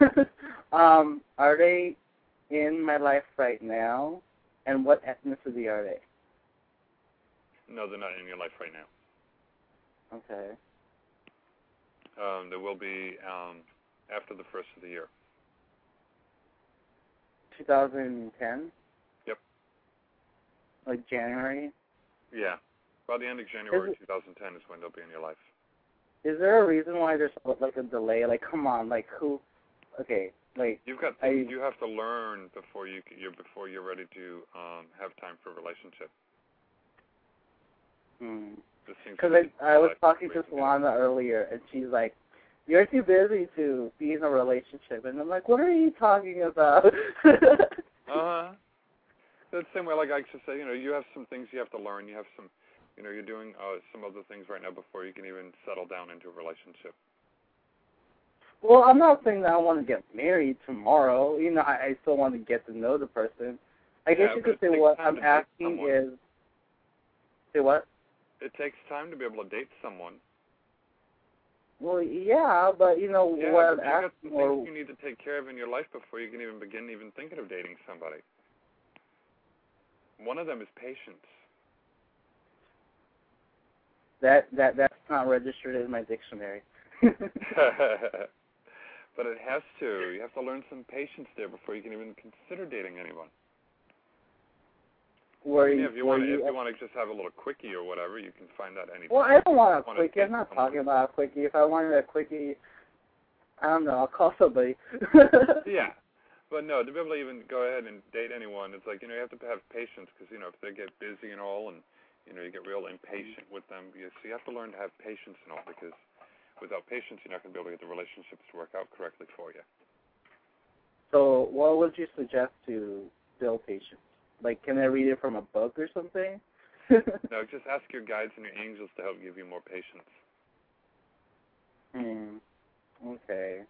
um, are they in my life right now? And what ethnicity are they? No, they're not in your life right now. Okay. Um, there will be um, after the first of the year. 2010. Yep. Like January. Yeah. By the end of January Is 2010 is when they'll be in your life. Is there a reason why there's like a delay? Like, come on, like who? Okay, like You've got I- you have to learn before you you're before you're ready to um, have time for a relationship. Hmm. Because be I, I was talking to. Solana earlier, and she's like, "You're too busy to be in a relationship," and I'm like, "What are you talking about?" Uh huh. That's the same way. Like I just say, you know, you have some things you have to learn. You have some, you know, you're doing uh, some other things right now before you can even settle down into a relationship. well, I'm not saying that I want to get married tomorrow. You know, I, I still want to get to know the person. I guess Yeah, you could say what I'm asking someone. is, say what? It takes time to be able to date someone. Well, yeah, but you know Yeah, what got some or things you need to take care of in your life before you can even begin even thinking of dating somebody. One of them is patience. that that that's not registered in my dictionary. but it has to. You have to learn some patience there before you can even consider dating anyone. Were Yeah, if you want to, you if you want to just have a little quickie or whatever, you can find that anytime. Well, I don't want a quickie. I'm not talking about a quickie. If I wanted a quickie, I don't know. I'll call somebody. Yeah, but no, to be able to even go ahead and date anyone, it's like you know you have to have patience because you know if they get busy and all, and you know you get real impatient with them. You, so you have to learn to have patience and all because without patience, you're not going to be able to get the relationships to work out correctly for you. So, what would you suggest to build patience? Like, can I read it from a book or something? No, just ask your guides and your angels to help give you more patience. hmm. Okay,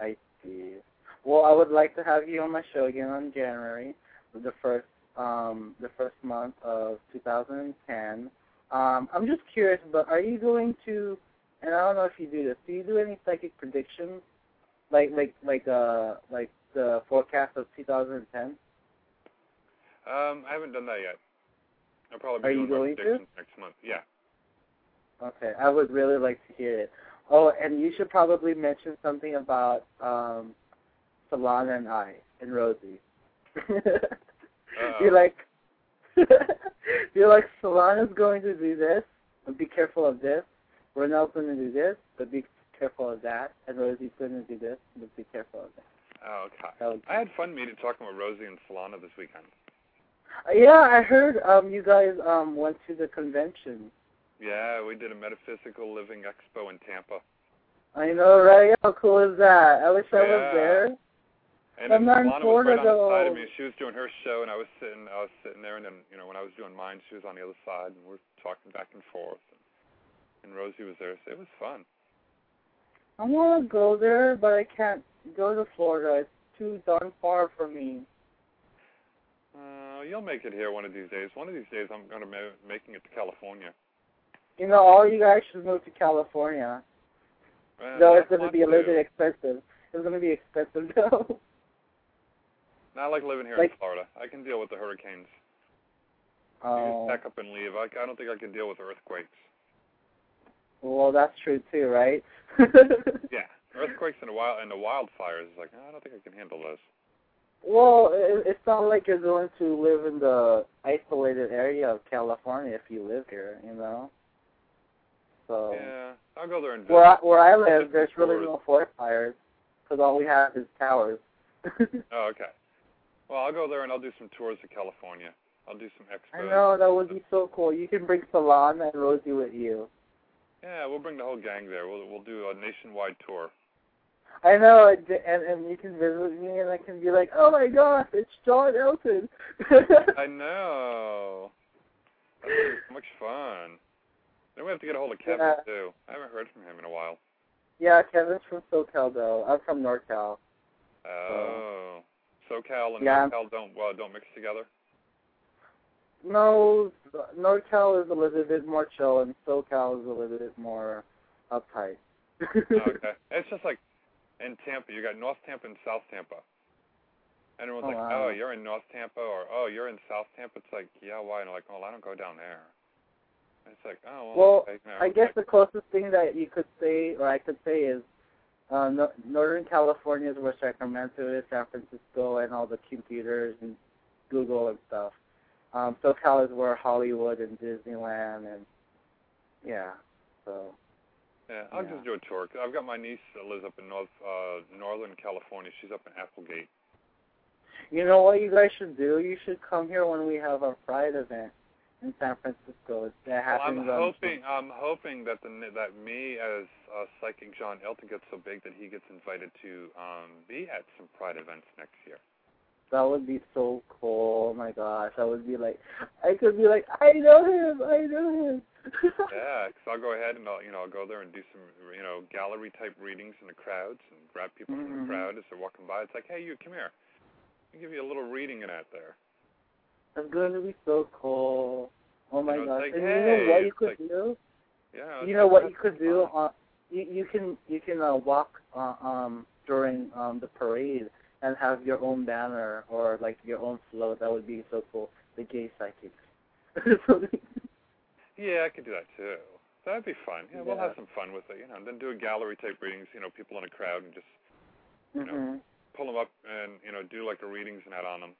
I see. Well, I would like to have you on my show again on January, the first um the first month of 2010. Um, I'm just curious, but are you going to? And I don't know if you do this. Do you do any psychic predictions, like like like uh like the forecast of 2010? Um, I haven't done that yet. I'll probably be Are you going to? next month. Yeah. Okay, I would really like to hear it. Oh, and you should probably mention something about um Solana and I and Rosie. you're like you're like Solana's going to do this, but be careful of this. Ronell's going to do this, but be careful of that. And Rosie's going to do this, but be careful of that. Oh, okay. That I had fun meeting talking with Rosie and Solana this weekend. Yeah, I heard um you guys um went to the convention. Yeah, we did a metaphysical living expo in Tampa. I know, right? How cool is that? I wish I was there. And I'm not in Solana was Florida, right on the side of though. me. She was doing her show, and I was sitting, I was sitting there, and then you know when I was doing mine, she was on the other side, and we're talking back and forth. And, and Rosie was there, so it was fun. I want to go there, but I can't go to Florida. It's too darn far for me. Uh, you'll make it here one of these days. One of these days, I'm gonna ma- making it to California. You know, all you guys should move to California. Uh, Though it's I going to be a little to. bit expensive. It's going to be expensive though. Not like living here like- in Florida. I can deal with the hurricanes. You Oh, just pack up and leave. I, I don't think I can deal with earthquakes. well, that's true too, right? Yeah, earthquakes and the wild and the wildfires. It's like I don't think I can handle those. Well, it, it's not like you're going to live in the isolated area of California if you live here, you know. So Yeah, I'll go there and where I, where I live, there's really no forest fires because all we have is towers. Oh, okay. Well, I'll go there and I'll do some tours of California. I'll do some extra I know that would be so cool. You can bring Solana and Rosie with you. Yeah, we'll bring the whole gang there. We'll we'll do a nationwide tour. I know, and and, and you can visit me, and I can be like, "Oh my gosh, it's Jon Elton." I know. That's so much fun. Then we have to get a hold of Kevin Yeah. too. I haven't heard from him in a while. yeah, Kevin's from SoCal though. I'm from NorCal. Oh, SoCal and Yeah. NorCal don't well don't mix together. No, NorCal is a little bit more chill, and SoCal is a little bit more uptight. Oh, okay. It's just like in Tampa, you got North Tampa and South Tampa. And everyone's Oh, like, wow. oh, you're in North Tampa, or oh, you're in South Tampa. It's like, yeah, why? And I'm like, well, I don't go down there. And it's like, oh, well, Well, know, I guess like, the closest thing that you could say, or I could say, is uh, no- Northern California is where Sacramento is, San Francisco, and all the computers and Google and stuff. Um, SoCal is where Hollywood and Disneyland and yeah. So yeah, I'll yeah. just do a tour. 'cause I've got my niece that lives up in North uh Northern California. She's up in Applegate. you know what you guys should do? You should come here when we have our Pride event in San Francisco. That Well, I'm happens on hoping I'm hoping that the that me as uh, psychic Jon Elton gets so big that he gets invited to um be at some Pride events next year. That would be so cool. Oh my gosh, I would be like, I could be like, I know him, I know him. Yeah, 'cause I'll go ahead and I'll you know I'll go there and do some you know gallery type readings in the crowds and grab people from Mhm. the crowd as they're walking by. It's like, hey, you come here. I'll give you a little reading in that there. That's going to be so cool. Oh my You know, gosh! like, and you know hey, what you could like- do? Yeah. You know like, what you could do? fun. Uh, you you can you can uh, walk uh, um during um the parade and have your own banner or like your own float. That would be so cool. The gay psychics. Yeah, I could do that too. That'd be fun. Yeah, we'll have some fun with it, you know. And then do a gallery type readings, you know, people in a crowd and just hmm pull them up and you know do like the readings and that on them.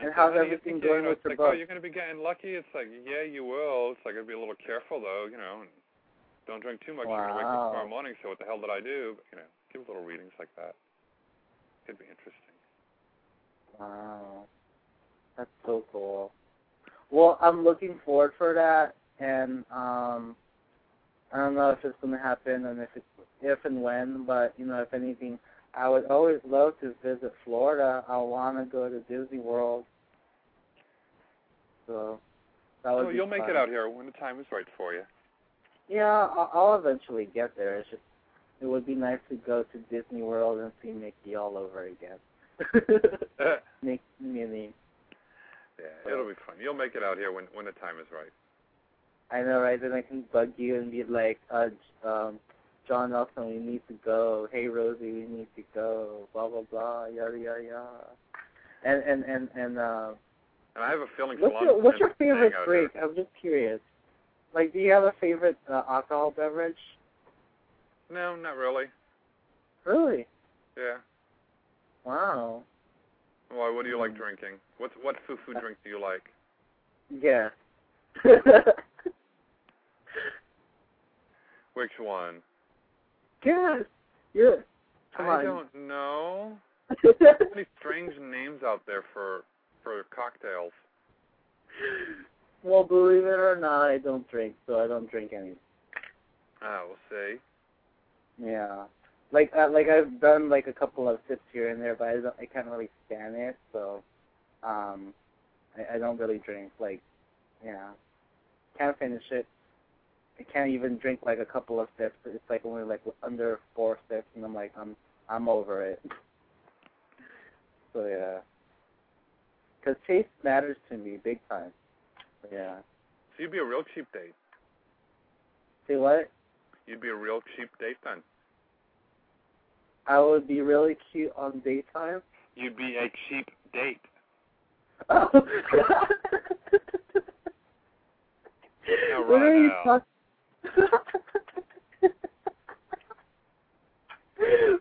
And so, how's you everything think, you going know, with your like, book? Oh, you're going to be getting lucky. It's like, yeah, you will. It's like I'd be a little careful though, you know. And don't drink too much. You're going to wake up tomorrow morning. So what the hell did I do? But, you know, give little readings like that. Could be interesting. Wow, that's so cool. Well, I'm looking forward for that, and um, I don't know if it's going to happen and if it's if and when, but you know, if anything, I would always love to visit Florida. I want to go to Disney World. So that would be you'll make it out here when the time is right for you. Yeah, I'll, I'll eventually get there. It's just it would be nice to go to Disney World and see Mickey all over again. Mickey, Minnie. Yeah, it'll be fun. You'll make it out here when when the time is right. I know, right? Then I can bug you and be like, uh, um, Jon Elton, we need to go. Hey, Rosie, we need to go. Blah blah blah. Yada yada yada. And and and and uh, And I have a feeling what's your what's your favorite staying out break? here. I'm just curious. Like, do you have a favorite uh, alcohol beverage? No, not really. Really? Yeah. Wow. Why? What do you like Mm. drinking? What's what foo foo drink do you like? Yeah. Which one? Yes. Yeah. Come I on. don't know. There's so many strange names out there for for cocktails. well, believe it or not, I don't drink, so I don't drink any. Ah, we'll see. Yeah. Like uh, like I've done like a couple of sips here and there, but I don't I can't really stand it, so um I, I don't really drink like yeah. Can't finish it. I can't even drink like a couple of sips. It's like only like under four sips and I'm like I'm I'm over it. So yeah. Cuz taste matters to me big time. Yeah. So you'd be a real cheap date. See what? You'd be a real cheap date then. I would be really cute on daytime. You'd be a cheap date. Oh. What are you talking?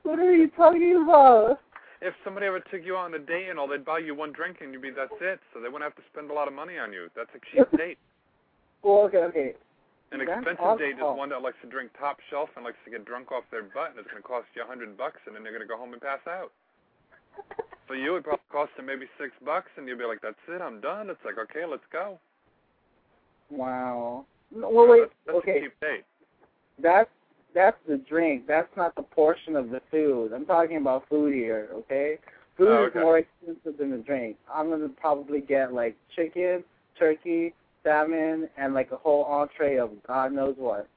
what are you talking about? If somebody ever took you out on a date and all, they'd buy you one drink and you'd be that's it. So they wouldn't have to spend a lot of money on you. That's a cheap date. Well, okay, okay. An expensive date is one that likes to drink top shelf and likes to get drunk off their butt, and it's going to cost you a hundred bucks, and then they're going to go home and pass out. For you, it probably cost them maybe six bucks, and you'll be like, "That's it, I'm done." It's like, okay, let's go. Wow. Well, wait. that's, that's okay, a cheap date. that's that's the drink. That's not the portion of the food. I'm talking about food here. Okay. Food Oh, is more expensive than the drink. I'm gonna probably get like chicken, turkey, salmon, and like a whole entree of God knows what.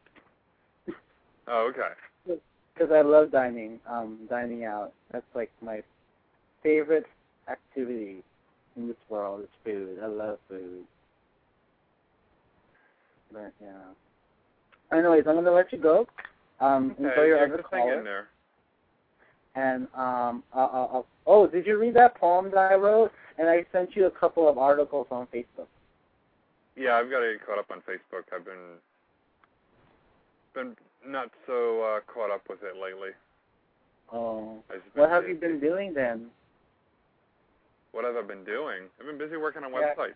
Oh, okay. because I love dining, um, dining out. That's like my favorite activity in this world is food. I love food. But yeah. Anyways, I'm gonna let you go. Um, Okay, enjoy your other just in there. And um, uh, uh, uh, oh, did you read that poem that I wrote? And I sent you a couple of articles on Facebook. Yeah, I've got to get caught up on Facebook. I've been been not so uh, caught up with it lately. Oh, I've just been what have you been doing then? What have I been doing? I've been busy working on Yeah. websites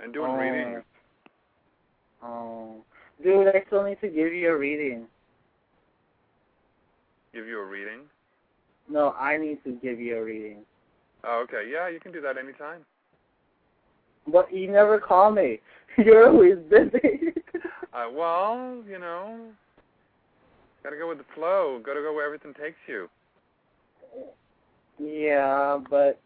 and doing Oh. readings. Oh, dude, I still need to give you a reading. Give you a reading. No, I need to give you a reading. Oh, okay. Yeah, you can do that anytime. But you never call me. You're always busy. Uh, well, you know, gotta go with the flow. Gotta go where everything takes you. yeah, but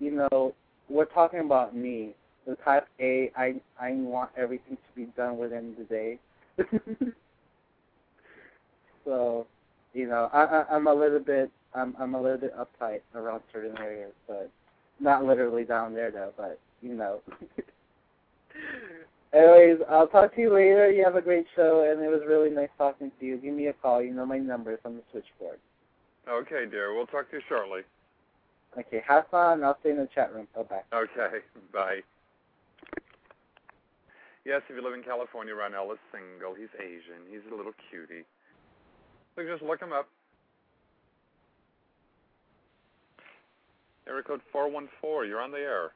you know, we're talking about me. The type A, I I want everything to be done within the day. so, you know, I, I I'm a little bit I'm I'm a little bit uptight around certain areas, but not literally down there though, but you know. Anyways, I'll talk to you later. You have a great show, and it was really nice talking to you. Give me a call. You know my number is on the switchboard. Okay, dear. We'll talk to you shortly. Okay, have fun. I'll stay in the chat room. Bye bye. Okay, bye. Yes, if you live in California, Ronell is single. He's Asian. He's a little cutie. So just look him up. Area code 414. You're on the air.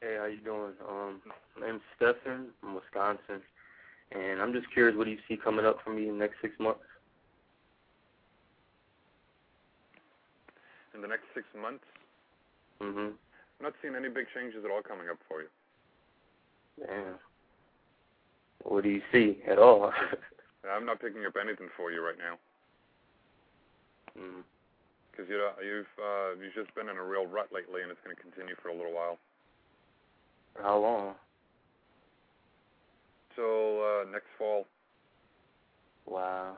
Hey, how you doing? Um, my name's Stefan from Wisconsin, and I'm just curious, what do you see coming up for me in the next six months? In the next six months, Mhm. I'm not seeing any big changes at all coming up for you. Damn. What do you see at all? I'm not picking up anything for you right now mm. because you know, you've uh, you've just been in a real rut lately, and it's going to continue for a little while. For how long? Till uh, next fall. Wow.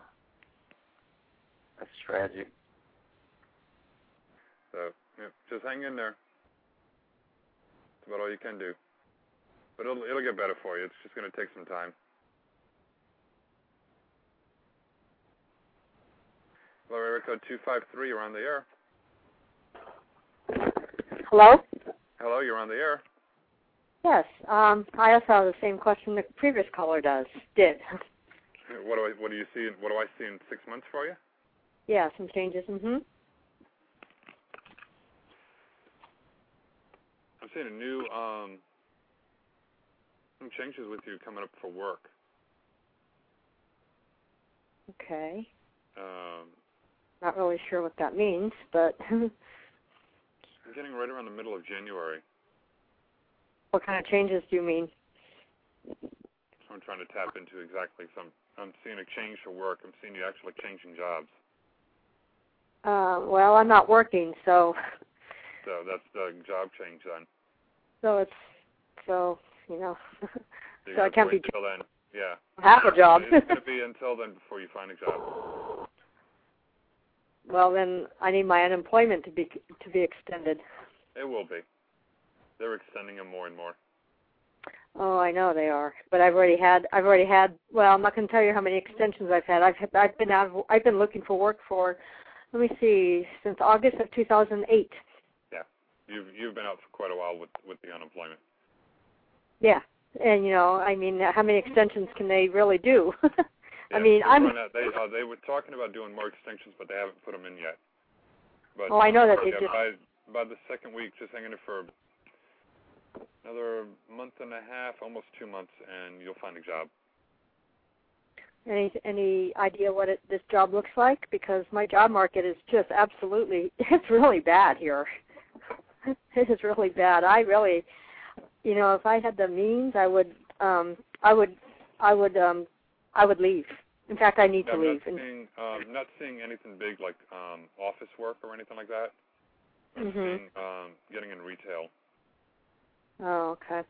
That's tragic. So yeah, just hang in there. That's about all you can do. But it'll it'll get better for you. It's just going to take some time. Hello, area code two five three. You're on the air. Hello? Hello, you're on the air. Yes. Um, I also have the same question the previous caller does. Did. What do I what do you see? What do I see in six months for you? Yeah, some changes. Mhm. I'm seeing a new um some changes with you coming up for work. Okay. Um, Not really sure what that means, but I'm getting right around the middle of January. What kind of changes do you mean? I'm trying to tap into exactly some. I'm seeing a change for work. I'm seeing you actually changing jobs. Uh, well, I'm not working, so So that's the job change then. so it's so you know So, So I can't be until then. Yeah. have a job. it's going to be until then before you find a job. well, then I need my unemployment to be to be extended. It will be. They're extending them more and more. Oh, I know they are, but I've already had I've already had. Well, I'm not going to tell you how many extensions I've had. I've I've been out. Of, I've been looking for work for. Let me see, since August of 2008. Yeah, You've you've been out for quite a while with with the unemployment. Yeah, and you know, I mean, how many extensions can they really do? I mean, I'm. out- they uh, they were talking about doing more extensions, but they haven't put them in yet. But Oh, I know that they yeah, just- by by the second week, just hang in there for another month and a half, almost two months, and you'll find a job. Any any idea what it, this job looks like? Because my job market is just absolutely it's really bad here. it is really bad. I really, you know, if I had the means, I would um I would I would um I would leave. In fact, I need Yeah, to leave. not seeing um, not seeing anything big like um, office work or anything like that. I'm Mhm. seeing um, getting in retail. Oh, okay.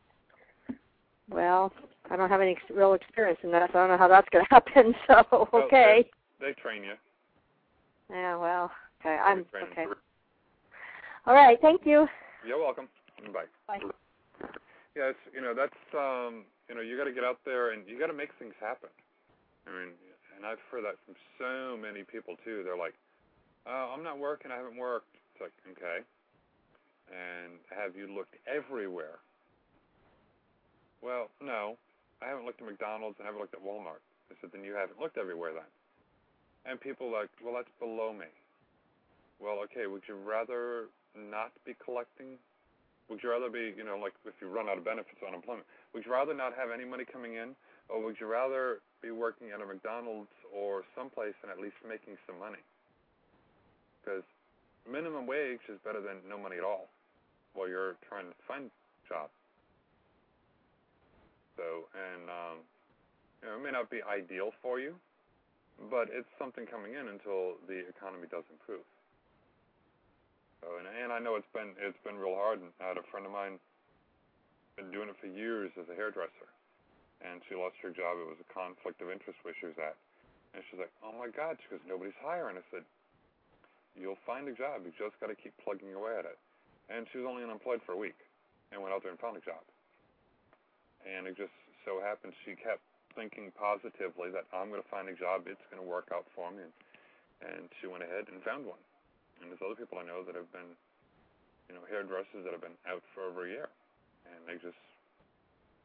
Well, I don't have any real experience in that, so I don't know how that's going to happen. So, Well, okay. They train you. Yeah, well, okay. I'm okay. All right. Thank you. You're welcome. Bye. Bye. Yeah, it's you know that's um you know you got to get out there and you got to make things happen. I mean, and I've heard that from so many people too. They're like, "Oh, I'm not working. I haven't worked." It's like, okay. And have you looked everywhere? Well, no. I haven't looked at McDonald's and I haven't looked at Walmart. I said, then you haven't looked everywhere then. And people like, well, that's below me. Well, okay. Would you rather not be collecting would you rather be, you know, like if you run out of benefits or unemployment, would you rather not have any money coming in, or would you rather be working at a McDonald's or someplace and at least making some money? Because minimum wage is better than no money at all while you're trying to find a job. So, and, um, you know, it may not be ideal for you, but it's something coming in until the economy does improve. So, and, and I know it's been it's been real hard. And I had a friend of mine been doing it for years as a hairdresser, and she lost her job. It was a conflict of interest where she was at, and she's like, "Oh my God!" She goes, "Nobody's hiring." I said, "You'll find a job. You just got to keep plugging away at it." And she was only unemployed for a week, and went out there and found a job. And it just so happened she kept thinking positively that I'm going to find a job. It's going to work out for me, and, and she went ahead and found one. And there's other people I know that have been, you know, hairdressers that have been out for over a year, and they just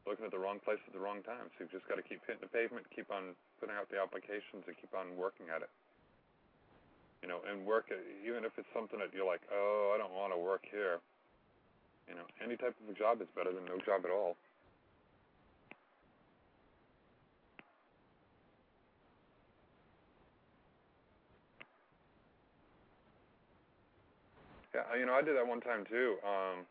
looking at the wrong place at the wrong time. So you've just got to keep hitting the pavement, keep on putting out the applications, and keep on working at it. You know, and work even if it's something that you're like, oh, I don't want to work here. You know, any type of a job is better than no job at all. Yeah, you know, I did that one time too. Um,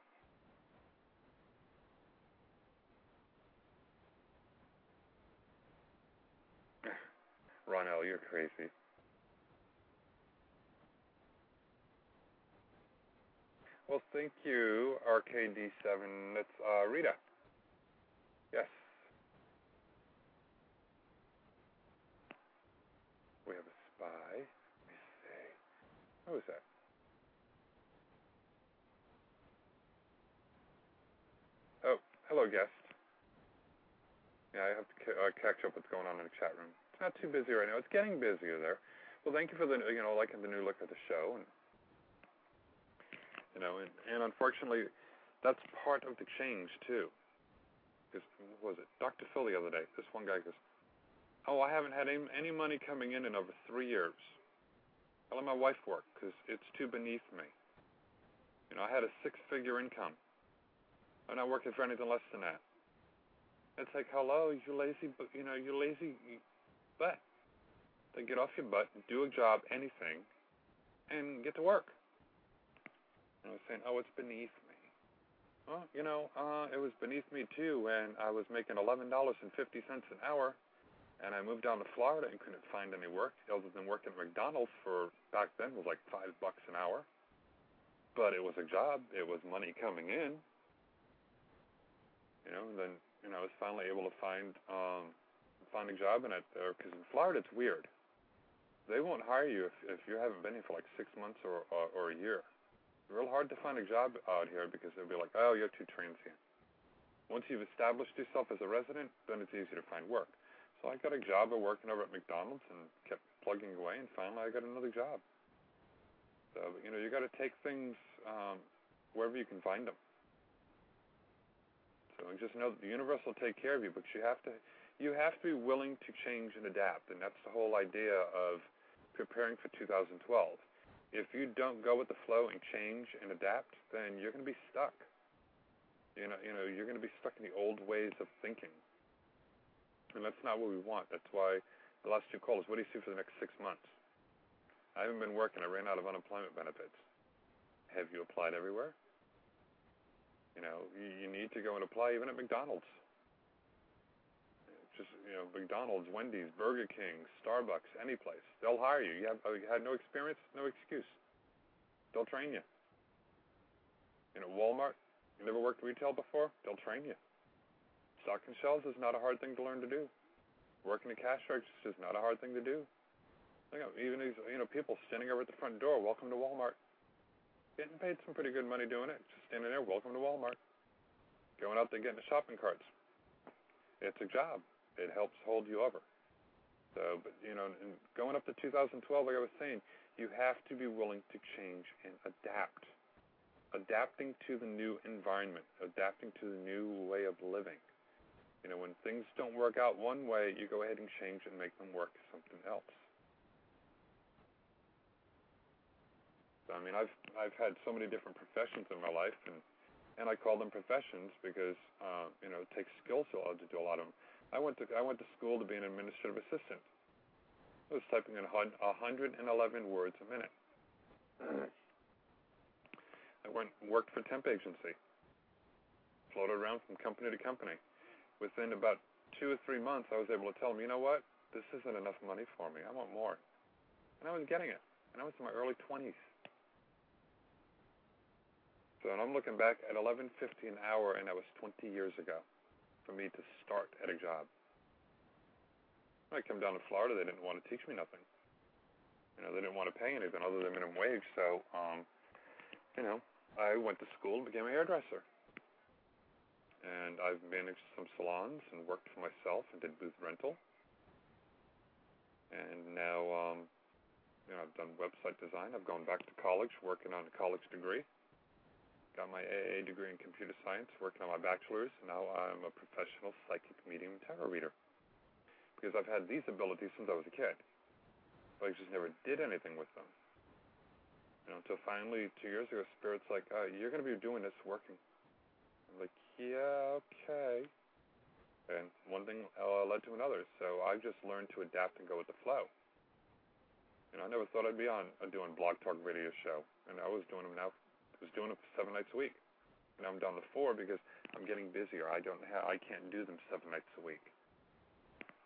Ronell, you're crazy. Well, thank you, RKD7. That's uh, Rita. Yes. We have a spy. Let me see. Who is that? Oh, hello, guest. Yeah, I have to uh, catch up what's going on in the chat room. It's not too busy right now. It's getting busier there. Well, thank you for the you know liking the new look of the show, and you know, and, and unfortunately, that's part of the change too. Because what was it Dr. Phil the other day? This one guy goes, "Oh, I haven't had any, any money coming in in over three years. I let my wife work because it's too beneath me. You know, I had a six-figure income. I'm not working for anything less than that. It's like, hello, you lazy, bu- you know, you lazy butt. Then get off your butt, do a job, anything, and get to work. And was saying, oh, it's beneath me. Well, you know, uh, it was beneath me too when I was making eleven dollars and fifty cents an hour, and I moved down to Florida and couldn't find any work other than working at McDonald's for back then was like five bucks an hour. But it was a job. It was money coming in. You know, and then you know I was finally able to find um, find a job in it there because in Florida it's weird. They won't hire you if if you haven't been here for like six months or or, or a year. Real hard to find a job out here because they'll be like, oh, you're too transient. Once you've established yourself as a resident, then it's easy to find work. So I got a job of working over at McDonald's and kept plugging away, and finally I got another job. So you know, you got to take things um, wherever you can find them. So just know that the universe will take care of you, but you have to you have to be willing to change and adapt, and that's the whole idea of preparing for 2012. If you don't go with the flow and change and adapt, then you're going to be stuck. You know, you know, you're going to be stuck in the old ways of thinking, and that's not what we want. That's why the last two calls. What do you see for the next six months? I haven't been working. I ran out of unemployment benefits. Have you applied everywhere? You know, you, you need to go and apply even at McDonald's. Just you know, McDonald's, Wendy's, Burger King, Starbucks, any place. They'll hire you. You have oh, you had no experience, no excuse. They'll train you. You know, Walmart. You never worked retail before? They'll train you. Stocking shelves is not a hard thing to learn to do. Working the cash register is not a hard thing to do. Think of even these, you know, people standing over at the front door. Welcome to Walmart. Getting paid some pretty good money doing it. Just standing there. Welcome to Walmart. Going out there getting the shopping carts. It's a job. It helps hold you over. So, but you know, and going up to 2012, like I was saying, you have to be willing to change and adapt. Adapting to the new environment, adapting to the new way of living. You know, when things don't work out one way, you go ahead and change and make them work something else. So, I mean, I've I've had so many different professions in my life, and and I call them professions because uh, you know it takes skill to to do a lot of them. I went to I went to school to be an administrative assistant. I was typing in 111 words a minute. I went worked for temp agency. Floated around from company to company. Within about two or three months, I was able to tell them, you know what, this isn't enough money for me. I want more, and I was getting it. And I was in my early 20s. So, and I'm looking back at 11.50 an hour, and that was 20 years ago for me to start at a job. When I come down to Florida, they didn't want to teach me nothing. You know, they didn't want to pay anything other than minimum wage. So, um, you know, I went to school and became a hairdresser. And I've managed some salons and worked for myself and did booth rental. And now, um, you know, I've done website design. I've gone back to college, working on a college degree. Got my AA degree in computer science, working on my bachelor's. And now I'm a professional psychic medium tarot reader. Because I've had these abilities since I was a kid. But I just never did anything with them. You know, until finally two years ago, Spirit's like, uh, you're going to be doing this working. I'm like, yeah, okay. And one thing uh, led to another. So I just learned to adapt and go with the flow. Know, I never thought I'd be on uh, doing blog talk radio show, and I was doing them now was doing it seven nights a week. And I'm down to four because I'm getting busier. I don't have, I can't do them seven nights a week.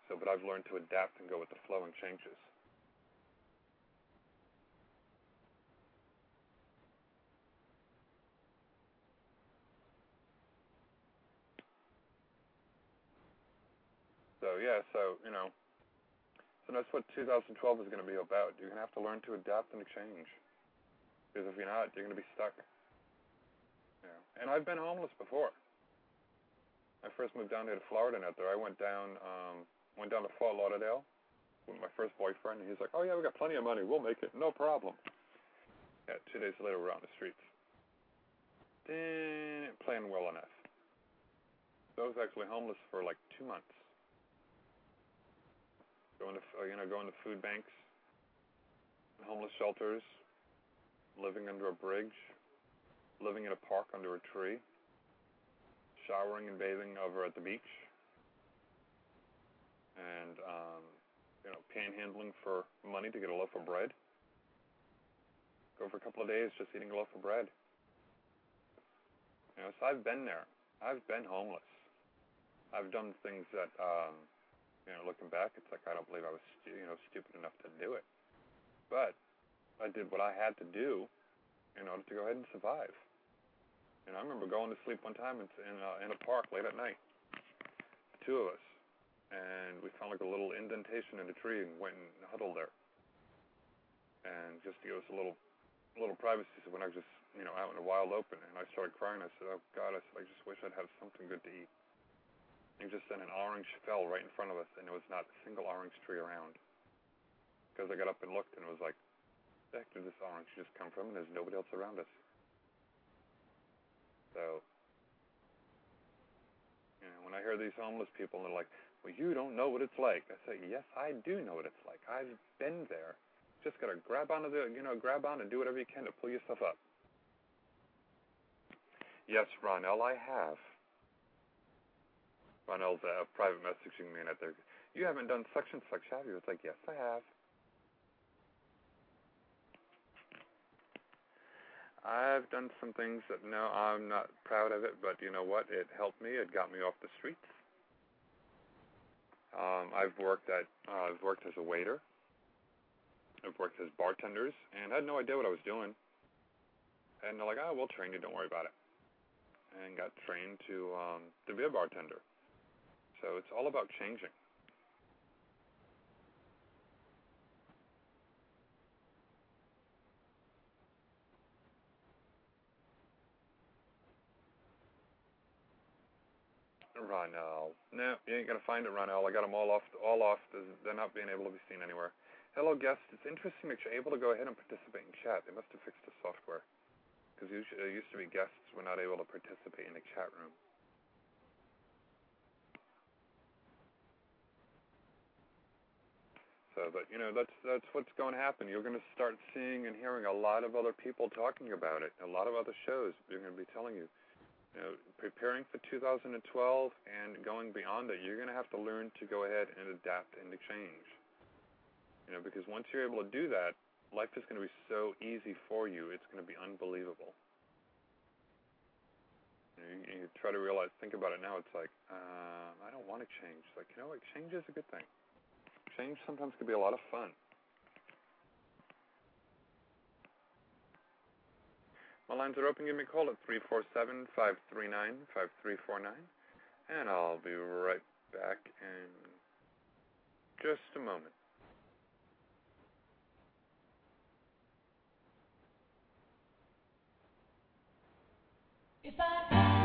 So, but I've learned to adapt and go with the flow and changes. So yeah, so you know, so that's what 2012 is going to be about. You're going to have to learn to adapt and change. Because if you're not, you're going to be stuck. And I've been homeless before. I first moved down here to Florida and out there. I went down um went down to Fort Lauderdale with my first boyfriend and he's like, Oh yeah, we got plenty of money, we'll make it, no problem. Yeah, two days later we're out in the streets. Didn't plan well enough. So I was actually homeless for like two months. Going to uh, you know going to food banks, homeless shelters, living under a bridge, living in a park under a tree, showering and bathing over at the beach, and um, you know panhandling for money to get a loaf of bread. Go for a couple of days just eating a loaf of bread. You know, so I've been there. I've been homeless. I've done things that, um, you know, looking back, it's like I don't believe I was, stu- you know, stupid enough to do it. But I did what I had to do in order to go ahead and survive. And I remember going to sleep one time in in, uh, in a park late at night, the two of us, and we found like a little indentation in a tree and went and huddled there. And just to give us a little, little privacy, so when I was just, you know, out in the wild open, and I started crying. I said, "Oh God," I said, "I just wish I'd have something good to eat." And just then an orange fell right in front of us, and there was not a single orange tree around. Because I got up and looked, and it was like, heck did this orange just come from? And there's nobody else around us. So, you know, when I hear these homeless people, and they're like, well, you don't know what it's like. I say, yes, I do know what it's like. I've been there. Just gotta grab onto the, you know, grab on and do whatever you can to pull yourself up. Yes, Ronell, I have. Ronell's uh, private messaging me and at there. You haven't done such and such, have you? It's like, yes, I have. I've done some things that no, I'm not proud of it, but you know what? It helped me. It got me off the streets. Um, I've worked at uh, I've worked as a waiter. I've worked as bartenders, and had no idea what I was doing. And they're like, "Oh, we'll train you. Don't worry about it." And got trained to um, to be a bartender. So it's all about changing. Ronell. No, you ain't gonna find it, Ronell. I got them all off. All off. They're not being able to be seen anywhere. Hello, guests. It's interesting that you're able to go ahead and participate in chat. They must have fixed the software because it used to be guests were not able to participate in the chat room. So, but you know, that's that's what's going to happen. You're going to start seeing and hearing a lot of other people talking about it. A lot of other shows. They're going to be telling you know, preparing for 2012 and going beyond it, you're going to have to learn to go ahead and adapt and to change. You know, because once you're able to do that, life is going to be so easy for you. It's going to be unbelievable. You, know, you, you try to realize, think about it now. It's like, uh, I don't want to change. It's like, you know what? Change is a good thing. Change sometimes can be a lot of fun. My lines are open. Give me a call at 347-539-5349. And I'll be right back in just a moment. If I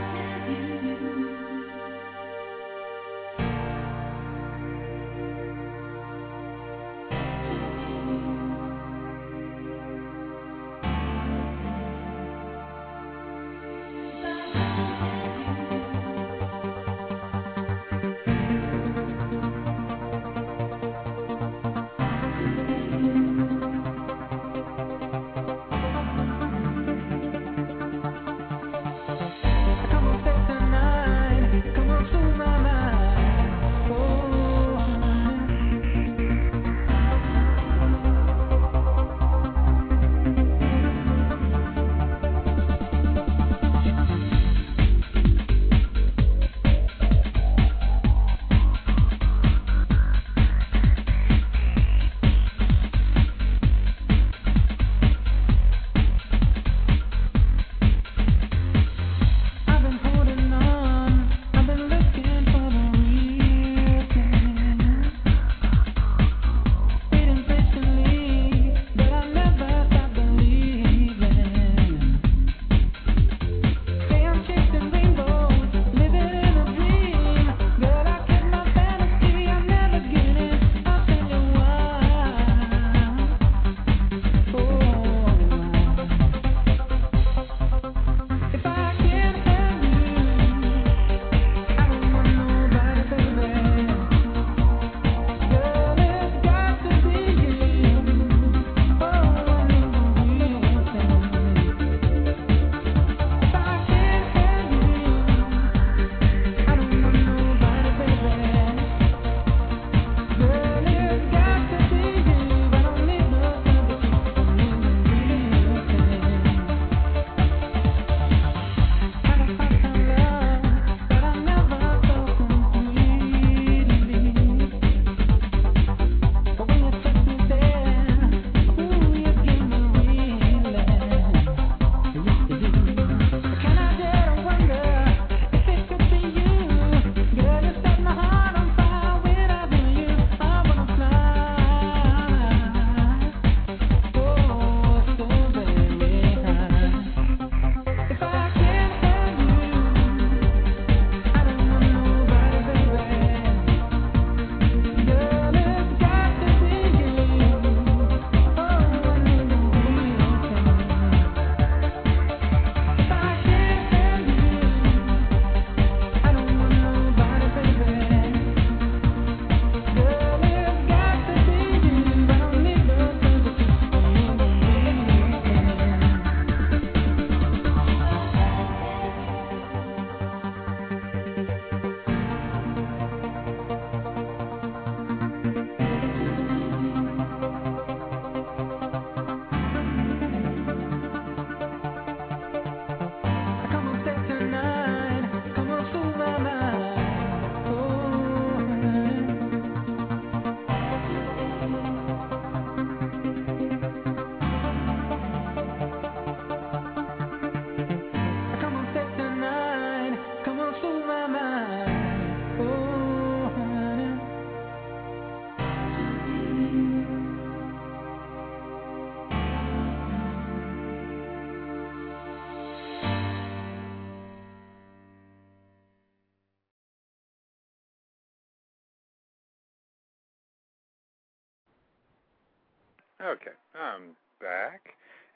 Okay, I'm back.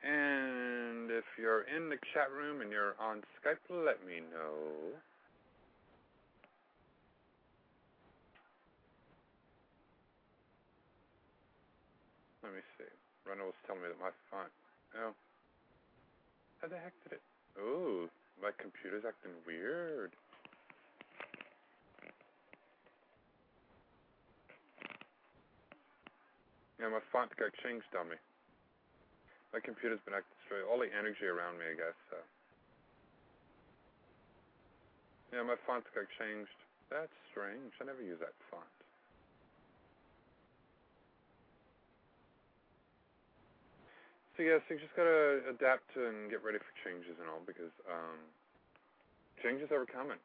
And if you're in the chat room and you're on Skype, let me know. Let me see. Ronell's telling me that my font. Oh. How the heck did it? Oh, my computer's acting weird. Yeah, my font got changed on me. My computer's been acting straight. All the energy around me, I guess. So. Yeah, my font's got changed. That's strange. I never use that font. So yes, you just gotta adapt and get ready for changes and all because um, changes are coming.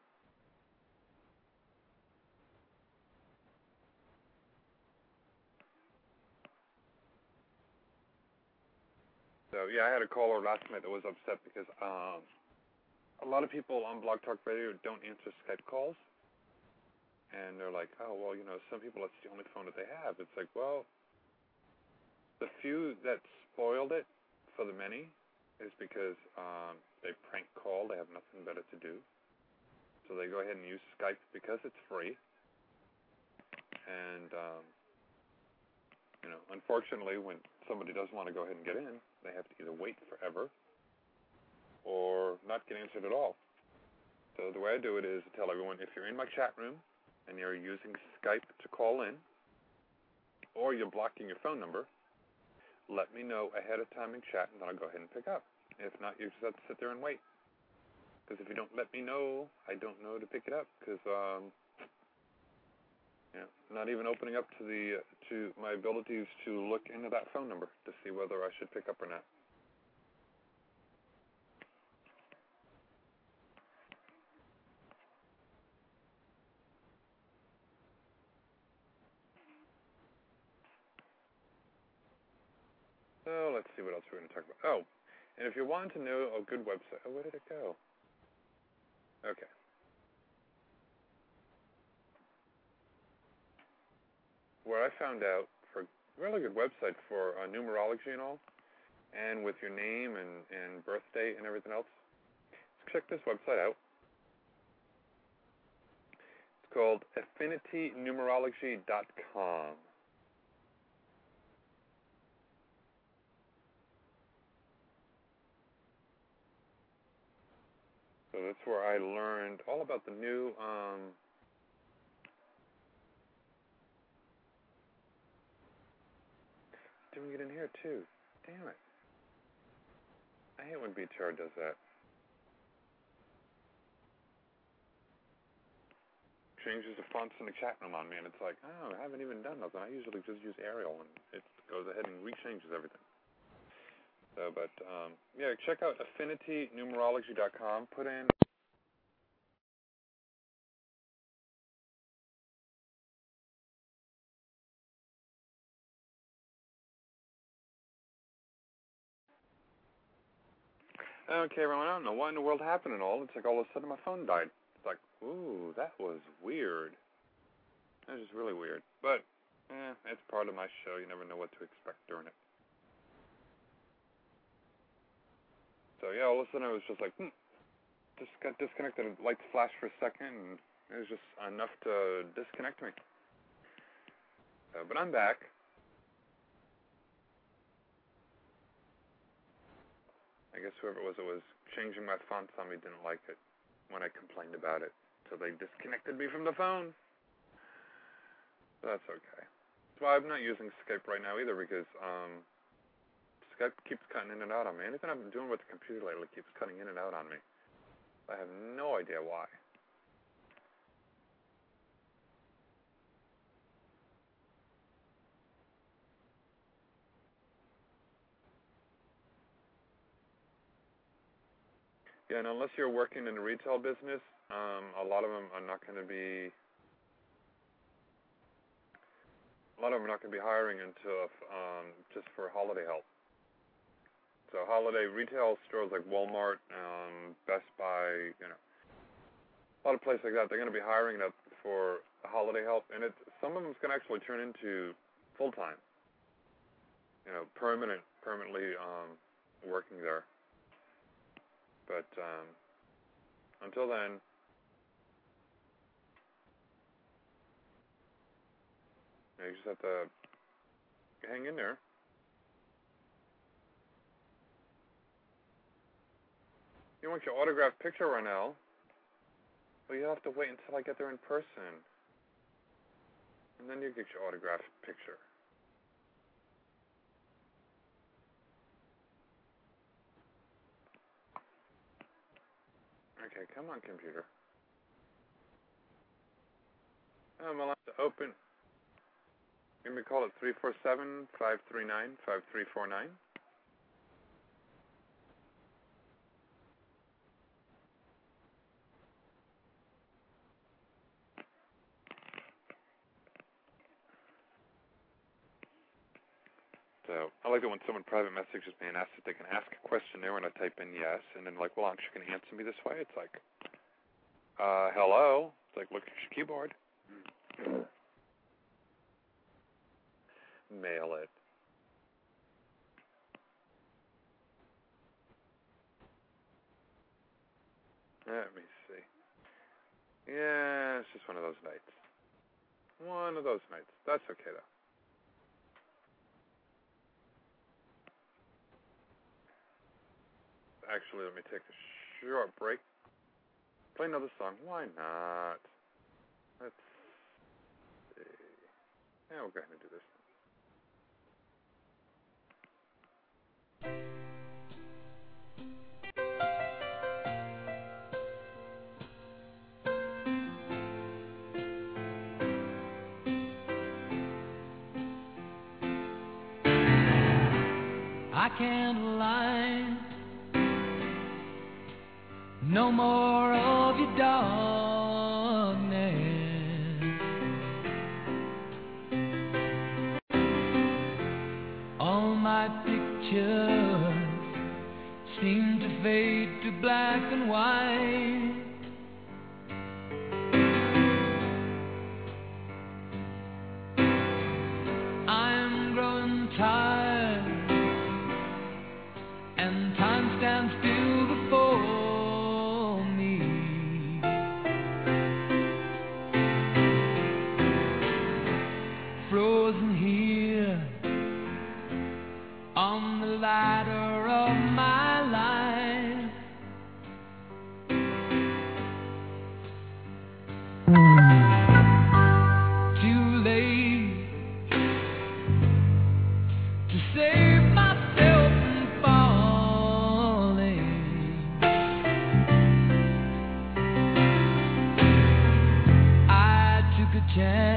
So yeah, I had a caller last night that was upset because um, a lot of people on Blog Talk Radio don't answer Skype calls, and they're like, "Oh, well, you know, some people that's the only phone that they have." It's like, well, the few that spoiled it for the many is because um, they prank call. They have nothing better to do, so they go ahead and use Skype because it's free. And um, you know, unfortunately, when somebody doesn't want to go ahead and get in, they have to either wait forever or not get answered at all. So the way I do it is to tell everyone if you're in my chat room and you're using Skype to call in, or you're blocking your phone number, let me know ahead of time in chat, and then I'll go ahead and pick up. If not, you just have to sit there and wait. Because if you don't let me know, I don't know to pick it up. Because um, yeah, not even opening up to the to my abilities to look into that phone number to see whether I should pick up or not. So let's see what else we're going to talk about. Oh, and if you want to know a good website, oh, where did it go? Okay. Where I found out for really good website for uh, numerology and all, and with your name and, and birth date and everything else, check this website out. It's called affinitynumerology.com. So that's where I learned all about the new um, doing it in here too. Damn it. I hate when BTR does that. Changes the fonts in the chat room on me, and it's like, oh, I haven't even done nothing. I usually just use Arial, and it goes ahead and rechanges everything. So, but um, yeah, check out affinitynumerology.com. Put in Okay, everyone, I don't know what in the world happened and all. It's like all of a sudden my phone died. It's like, ooh, that was weird. That was just really weird. But, eh, it's part of my show. You never know what to expect during it. So, yeah, all of a sudden I was just like, hmm. Just got disconnected. Lights flashed for a second, and it was just enough to disconnect me. Uh, but I'm back. I guess whoever it was that was changing my fonts on me didn't like it when I complained about it. So they disconnected me from the phone. That's okay. That's why I'm not using Skype right now either because um, Skype keeps cutting in and out on me. Anything I've been doing with the computer lately keeps cutting in and out on me. I have no idea why. Yeah, and unless you're working in a retail business, um, a lot of them are not going to be. A lot of them are not going to be hiring until um, just for holiday help. So holiday retail stores like Walmart, um, Best Buy, you know, a lot of places like that, they're going to be hiring up for holiday help, and it's some of going to actually turn into full time. you know, permanent, permanently um, working there. But um, until then, you just have to hang in there. You want your autographed picture, Ronell? Well, you'll have to wait until I get there in person. And then you get your autographed picture. Okay, come on, computer. Um, I'm allowed to open. Me a call at 347 539 5349. So I like when someone private messages me and asks if they can ask a question there, and I type in yes, and then like, well, aren't you going to answer me this way? It's like, uh, hello. It's like, look at your keyboard. Mail it. Let me see. Yeah, it's just one of those nights. One of those nights. That's okay though. Actually, let me take a short break. Play another song. Why not? Let's see. Yeah, we'll go ahead and do this. I can't lie. No more of your darkness. All my pictures seem to fade to black and white. Took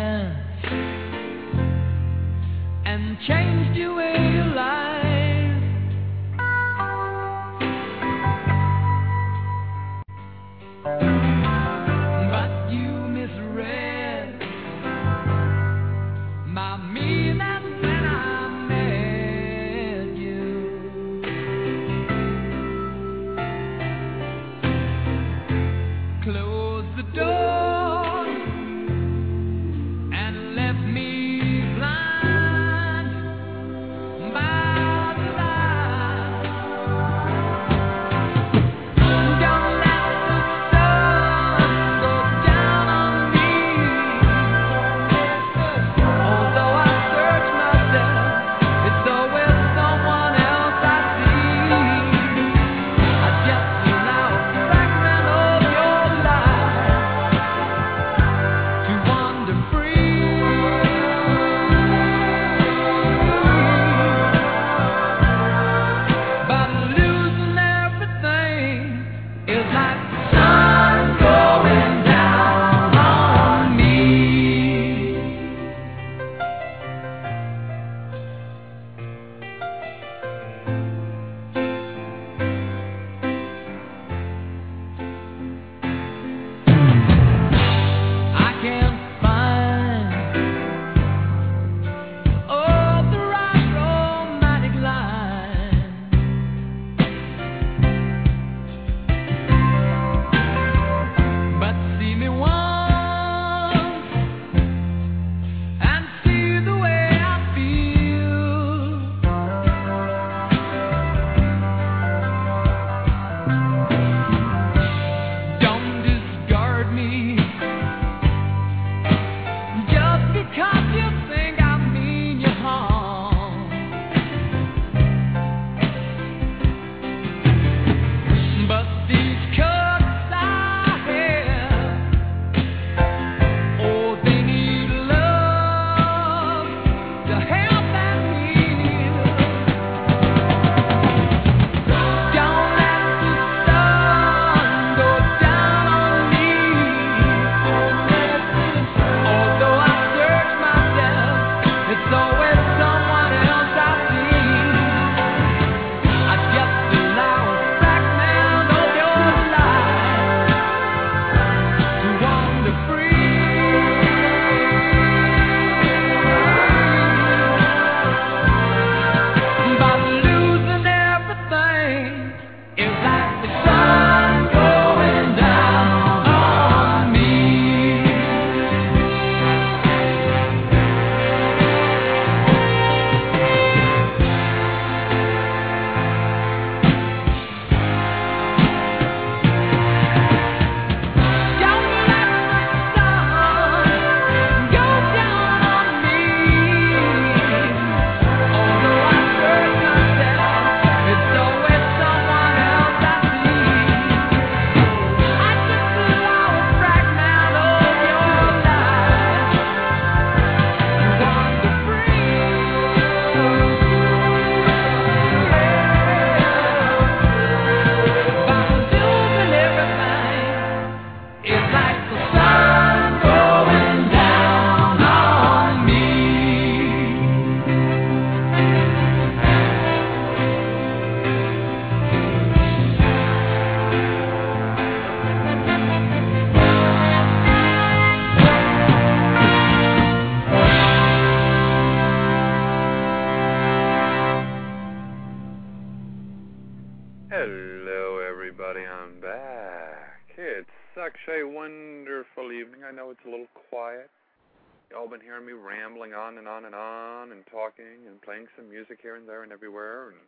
talking and playing some music here and there and everywhere. And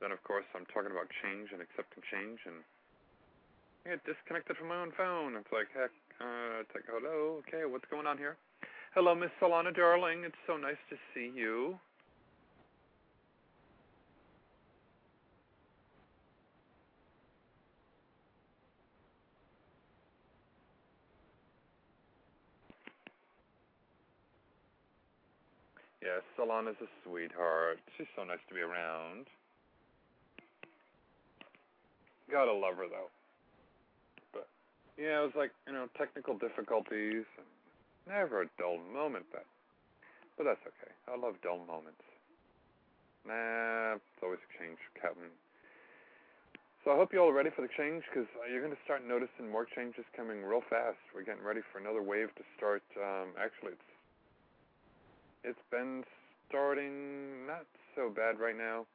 then, of course, I'm talking about change and accepting change. And I get disconnected from my own phone. It's like, heck, uh, it's like, hello, okay, what's going on here? Hello, Miss Solana, darling. It's so nice to see you. Yes, Solana's a sweetheart. She's so nice to be around. Gotta love her though. But yeah, it was like, you know, technical difficulties. Never a dull moment, but but that's okay. I love dull moments. Nah, it's always a change, Captain. So I hope you're all ready for the change because you're going to start noticing more changes coming real fast. We're getting ready for another wave to start. Um, actually, it's it's been starting not so bad right now,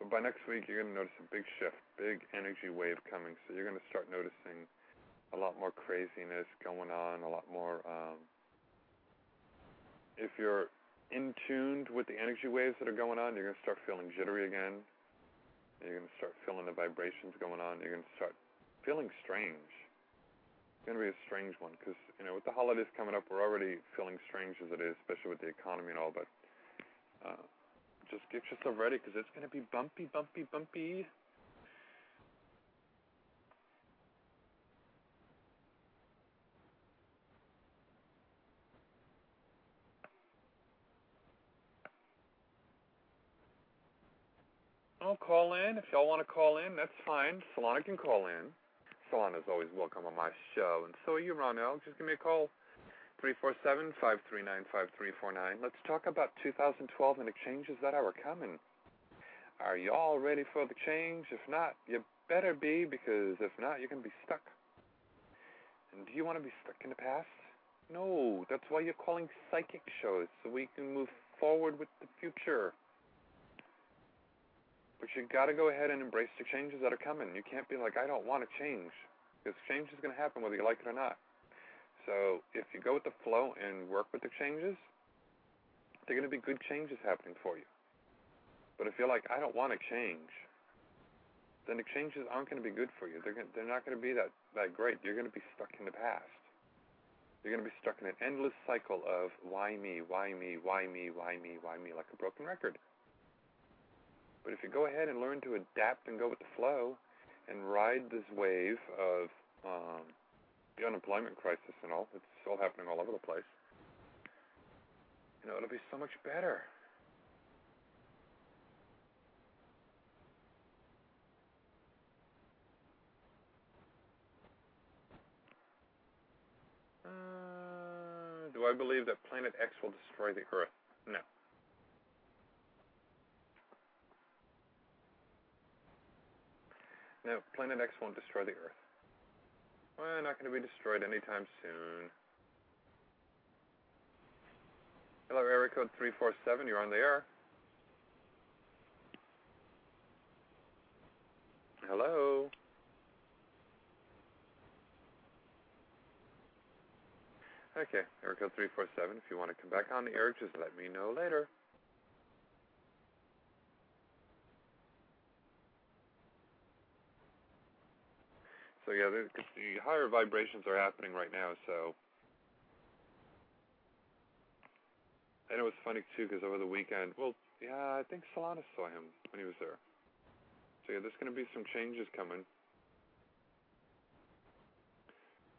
but by next week you're going to notice a big shift, big energy wave coming. So you're going to start noticing a lot more craziness going on, a lot more. Um, if you're in tuned with the energy waves that are going on, you're going to start feeling jittery again. You're going to start feeling the vibrations going on. You're going to start feeling strange. Going to be a strange one because, you know, with the holidays coming up, we're already feeling strange as it is, especially with the economy and all, but uh, just get yourself ready because it's going to be bumpy, bumpy, bumpy. I'll call in. If y'all want to call in, that's fine. Solana can call in. Solana's always welcome on my show. And so are you, Ronell. Just give me a call. 347-539-5349. Let's talk about 2012 and the changes that are coming. Are y'all ready for the change? If not, you better be because if not, you're going to be stuck. And do you want to be stuck in the past? No, that's why you're calling psychic shows so we can move forward with the future. But you got to go ahead and embrace the changes that are coming. You can't be like, I don't want to change, because change is going to happen whether you like it or not. So if you go with the flow and work with the changes, they're going to be good changes happening for you. But if you're like, I don't want to change, then the changes aren't going to be good for you. They're going, they're not going to be that that great. You're going to be stuck in the past. You're going to be stuck in an endless cycle of why me, why me, why me, why me, why me, like a broken record. But if you go ahead and learn to adapt and go with the flow and ride this wave of um, the unemployment crisis and all, it's all happening all over the place, you know, it'll be so much better. Uh, do I believe that Planet X will destroy the Earth? No. No, Planet X won't destroy the Earth. We're not going to be destroyed anytime soon. Hello, area code 347. You're on the air. Hello. Okay, area code 347. If you want to come back on the air, just let me know later. So yeah, the, the higher vibrations are happening right now. So, and it was funny too because over the weekend, well, yeah, I think Solana saw him when he was there. So yeah, there's going to be some changes coming.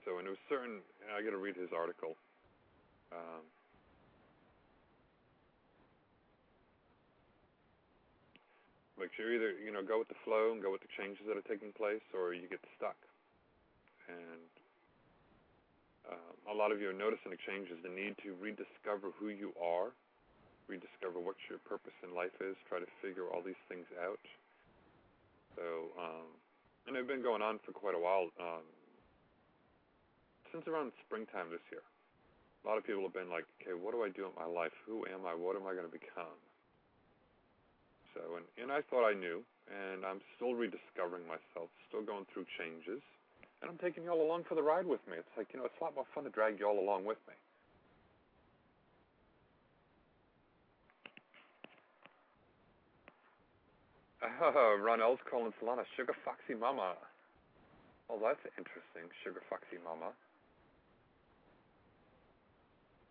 So, and it was certain. I got to read his article. Um, like you either you know go with the flow and go with the changes that are taking place, or you get stuck and um, a lot of you are noticing the changes, the need to rediscover who you are, rediscover what your purpose in life is, try to figure all these things out. So, um, and it's been going on for quite a while, um, since around springtime this year. A lot of people have been like, okay, what do I do in my life? Who am I? What am I going to become? So, and and I thought I knew, and I'm still rediscovering myself, still going through changes, and I'm taking y'all along for the ride with me. It's like you know, it's a lot more fun to drag y'all along with me. Uh, Ronell's calling Solana Sugar Foxy Mama. Oh, that's interesting, Sugar Foxy Mama.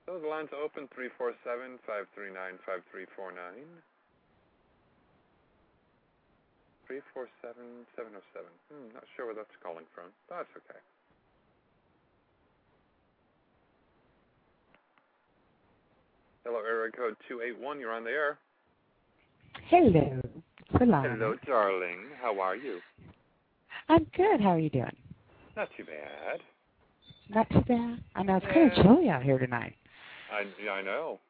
The lines open 347 539 5349. 347 707. Hmm, not sure where that's calling from, but that's okay. Hello, area code 281. You're on the air. Hello, Solana. Hello, darling. How are you? I'm good. How are you doing? Not too bad. Not too bad. I know it's kind of chilly out here tonight. I, yeah, I know.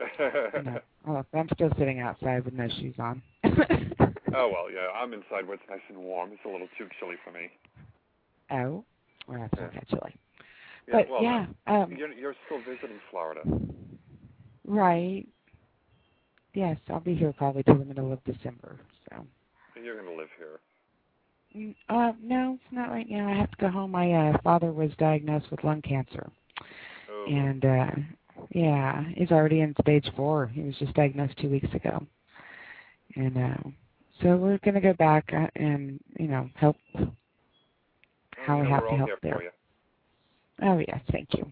I know. Oh, I'm still sitting outside with no shoes on. oh well, yeah. I'm inside where it's nice and warm. It's a little too chilly for me. oh, well, that's not that chilly. Yeah, But well, yeah, um, you're you're still visiting Florida. right. Yes, I'll be here probably till the middle of December. So, You're gonna live here. Mm, uh, no, it's not right now. I have to go home. My uh, father was diagnosed with lung cancer, Oh, and uh, yeah, he's already in stage four. He was just diagnosed two weeks ago, and uh, so we're gonna go back uh, and you know help how we have to help here there. Oh yes, thank you.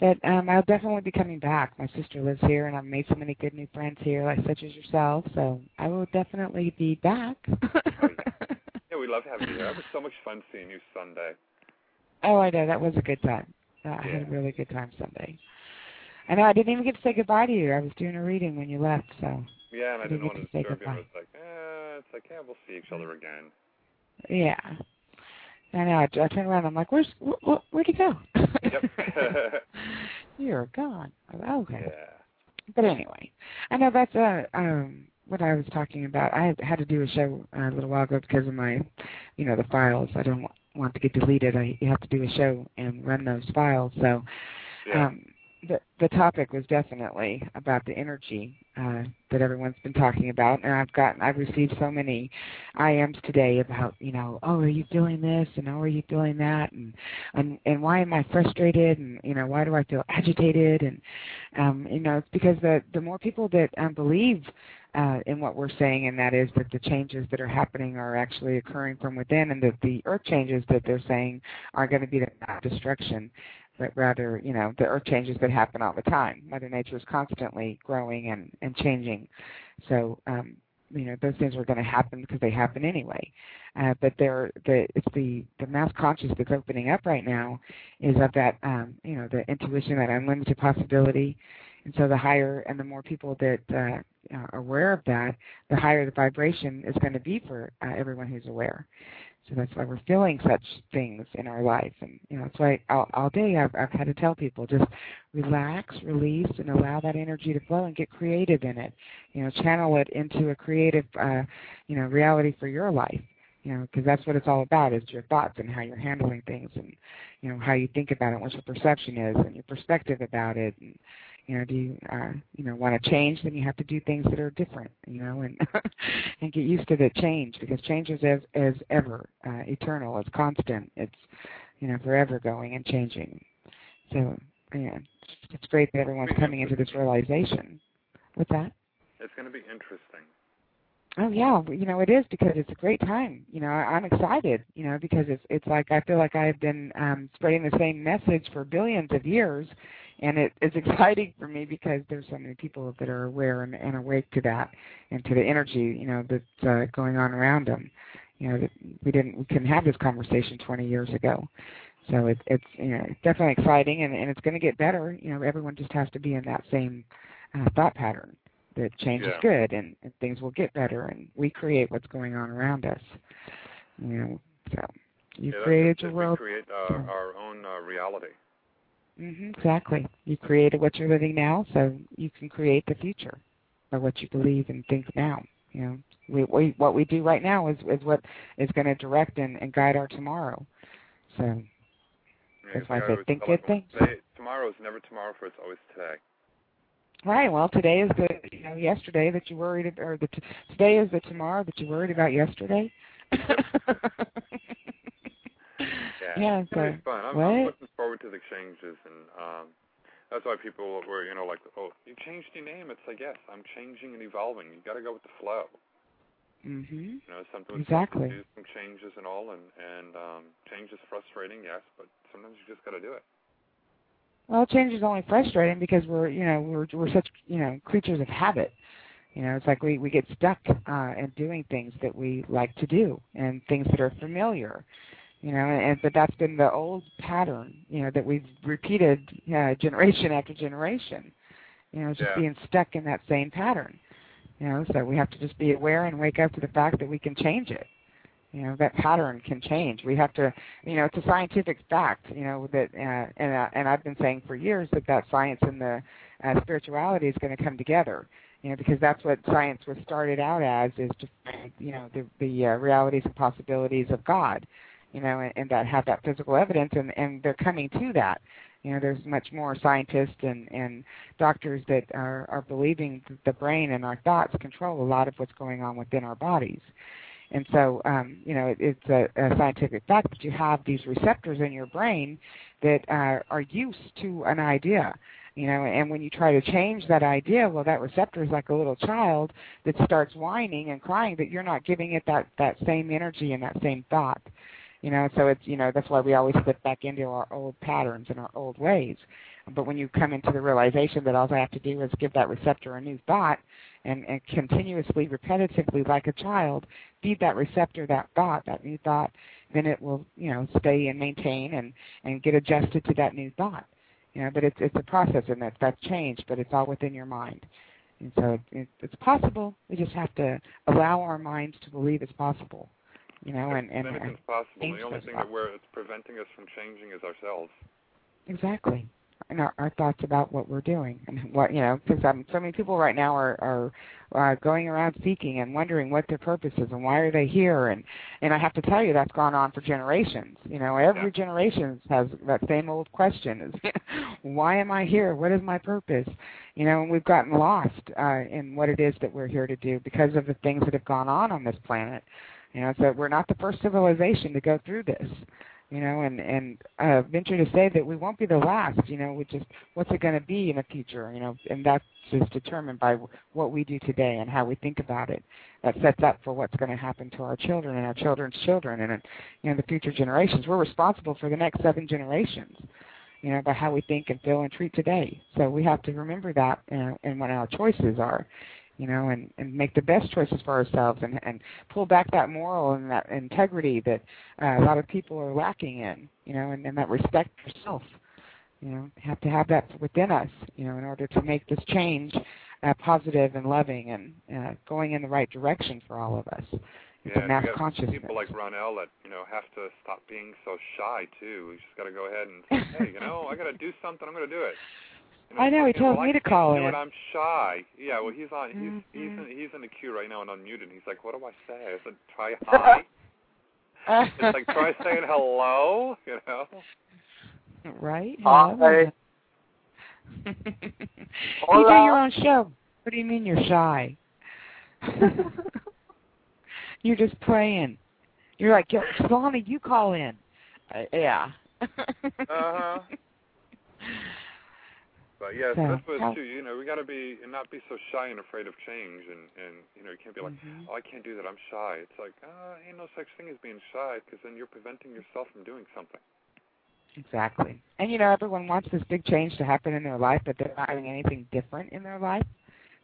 But um, I'll definitely be coming back. My sister lives here, and I've made so many good new friends here, like such as yourself. So I will definitely be back. Yeah, we love having you here. It was so much fun seeing you Sunday. oh, I know that was a good time. Uh, I had a really good time Sunday. I know I didn't even get to say goodbye to you. I was doing a reading when you left, so Yeah, and I I didn't didn't want to to disturb you. I was like, eh, it's like, yeah, we'll see each other again. yeah. I know. I, I turned around. I'm like, "Where's wh- wh- where'd he go?" Yep. You're gone. Okay. yeah. But anyway, I know that's uh, um, what I was talking about. I had, to do a show uh, a little while ago because of my, you know, the files. I don't want, want to get deleted. I you have to do a show and run those files. So Yeah. um, the the topic was definitely about the energy uh, that everyone's been talking about, and I've gotten I've received so many IMs today about you know oh are you feeling this? And oh are you feeling that? And and and why am I frustrated? And you know why do I feel agitated? And um, you know it's because the the more people that um, believe uh, in what we're saying, and that is that the changes that are happening are actually occurring from within, and that the earth changes that they're saying are going to be the destruction, but rather, you know, the earth changes that happen all the time. Mother Nature is constantly growing and, and changing. So, um, you know, those things are going to happen because they happen anyway. Uh, but they're, the, it's the, the mass conscious that's opening up right now is of that, um, you know, the intuition, that unlimited possibility. And so the higher and the more people that uh, are aware of that, the higher the vibration is going to be for uh, everyone who's aware. So that's why we're feeling such things in our life, and you know that's why all, all day I've, I've had to tell people just relax, release, and allow that energy to flow and get creative in it. You know, channel it into a creative, uh, you know, reality for your life. You know, because that's what it's all about is your thoughts and how you're handling things, and you know how you think about it, what your perception is, and your perspective about it. And, you know, do you uh, you know want to change? Then you have to do things that are different. You know, and and get used to the change because change is as, as ever uh, eternal. It's constant. It's you know forever going and changing. So yeah, it's great that everyone's coming into this realization. With that. It's going to be interesting. Oh yeah, you know it is because it's a great time. You know I'm excited. You know because it's it's like I feel like I've been um, spreading the same message for billions of years, and it's exciting for me because there's so many people that are aware and, and awake to that and to the energy you know that's uh, going on around them. You know that we didn't we couldn't have this conversation 20 years ago. So it, it's you know it's definitely exciting and, and it's going to get better. You know everyone just has to be in that same uh, thought pattern that change is good and, and things will get better and we create what's going on around us. You know, so you yeah, created it. your We create uh, our own uh, reality. Hmm exactly. You created what you're living now, so you can create the future by what you believe and think now. You know, we, we what we do right now is is what is going to direct and, and guide our tomorrow. So Yeah, That's why I like said think good things. Tomorrow is never tomorrow, for it's always today. Right. Well, today is the you know yesterday that you worried ab- or the t- today is the tomorrow that you worried about yesterday. Yeah, Yeah, it's be fun. I'm? I'm looking forward to the changes, and um, that's why people were, you know, like, oh, you changed your name. It's like, yes, I'm changing and evolving. You got to go with the flow. mhm. You know, sometimes Exactly. do some changes and all, and and um, change is frustrating, yes, but sometimes you just got to do it. Well, change is only frustrating because we're, you know, we're we're such, you know, creatures of habit. You know, it's like we we get stuck uh, in doing things that we like to do and things that are familiar. You know, and but that's been the old pattern. You know, that we've repeated uh, generation after generation. You know, just Yeah. being stuck in that same pattern. You know, so we have to just be aware and wake up to the fact that we can change it. You know, that pattern can change. We have to, you know, it's a scientific fact. You know that, uh, and uh, and I've been saying for years that that science and the uh, spirituality is going to come together. You know, because that's what science was started out as is to, find, you know, the the uh, realities and possibilities of God. You know, and, and that have that physical evidence, and and they're coming to that. You know, there's much more scientists and and doctors that are are believing that the brain and our thoughts control a lot of what's going on within our bodies. And so, um, you know, it, it's a, a scientific fact that you have these receptors in your brain that uh, are used to an idea. You know, and when you try to change that idea, well, that receptor is like a little child that starts whining and crying that you're not giving it that that same energy and that same thought. You know, so it's you know that's why we always slip back into our old patterns and our old ways. But when you come into the realization that all I have to do is give that receptor a new thought, and, and continuously, repetitively, like a child, feed that receptor that thought, that new thought, then it will, you know, stay and maintain and and get adjusted to that new thought. You know, but it's it's a process, and that that's change, but it's all within your mind. And so it, it, it's possible. We just have to allow our minds to believe it's possible. You know, and and, and Anything's possible. The only thing that we're it's preventing us from changing is ourselves. Exactly. And our, our thoughts about what we're doing and what you know, because um, so many people right now are are uh, going around seeking and wondering what their purpose is and why are they here and and I have to tell you that's gone on for generations. You know, every generation has that same old question: is why am I here? What is my purpose? You know, and we've gotten lost uh, in what it is that we're here to do because of the things that have gone on on this planet. You know, so we're not the first civilization to go through this you know, and and uh, venture to say that we won't be the last. You know, we just what's it going to be in the future? You know, and that's just determined by what we do today and how we think about it. That sets up for what's going to happen to our children and our children's children and you know the future generations. We're responsible for the next seven generations. You know, by how we think and feel and treat today. So we have to remember that and, and what our choices are you know, and, and make the best choices for ourselves and, and pull back that moral and that integrity that uh, a lot of people are lacking in, you know, and, and that respect for self. You know, have to have that within us, you know, in order to make this change uh, positive and loving and uh, going in the right direction for all of us. It's yeah, a mass consciousness. people like Ronell that you know have to stop being so shy too. We just got to go ahead and say, hey, you know, I got to do something. I'm going to do it. You I know, he you tells well, me to call do in. It. I'm shy. Yeah, well, he's on. He's he's Mhm. in, he's in the queue right now and unmuted. And He's like, what do I say? I said, try hi. it's like try saying hello. You know. right? Hi. Hello. you do your own show. What do you mean you're shy? you're just playing. You're like, "Yo, Solana, you call in. Uh, yeah. Uh-huh. But yes, So, that's what it's too. You know, we got to be and not be so shy and afraid of change, and and you know, you can't be like, Mhm. oh, I can't do that. I'm shy. It's like, uh, ain't no such thing as being shy, because then you're preventing yourself from doing something. Exactly. And you know, everyone wants this big change to happen in their life, but they're not doing anything different in their life.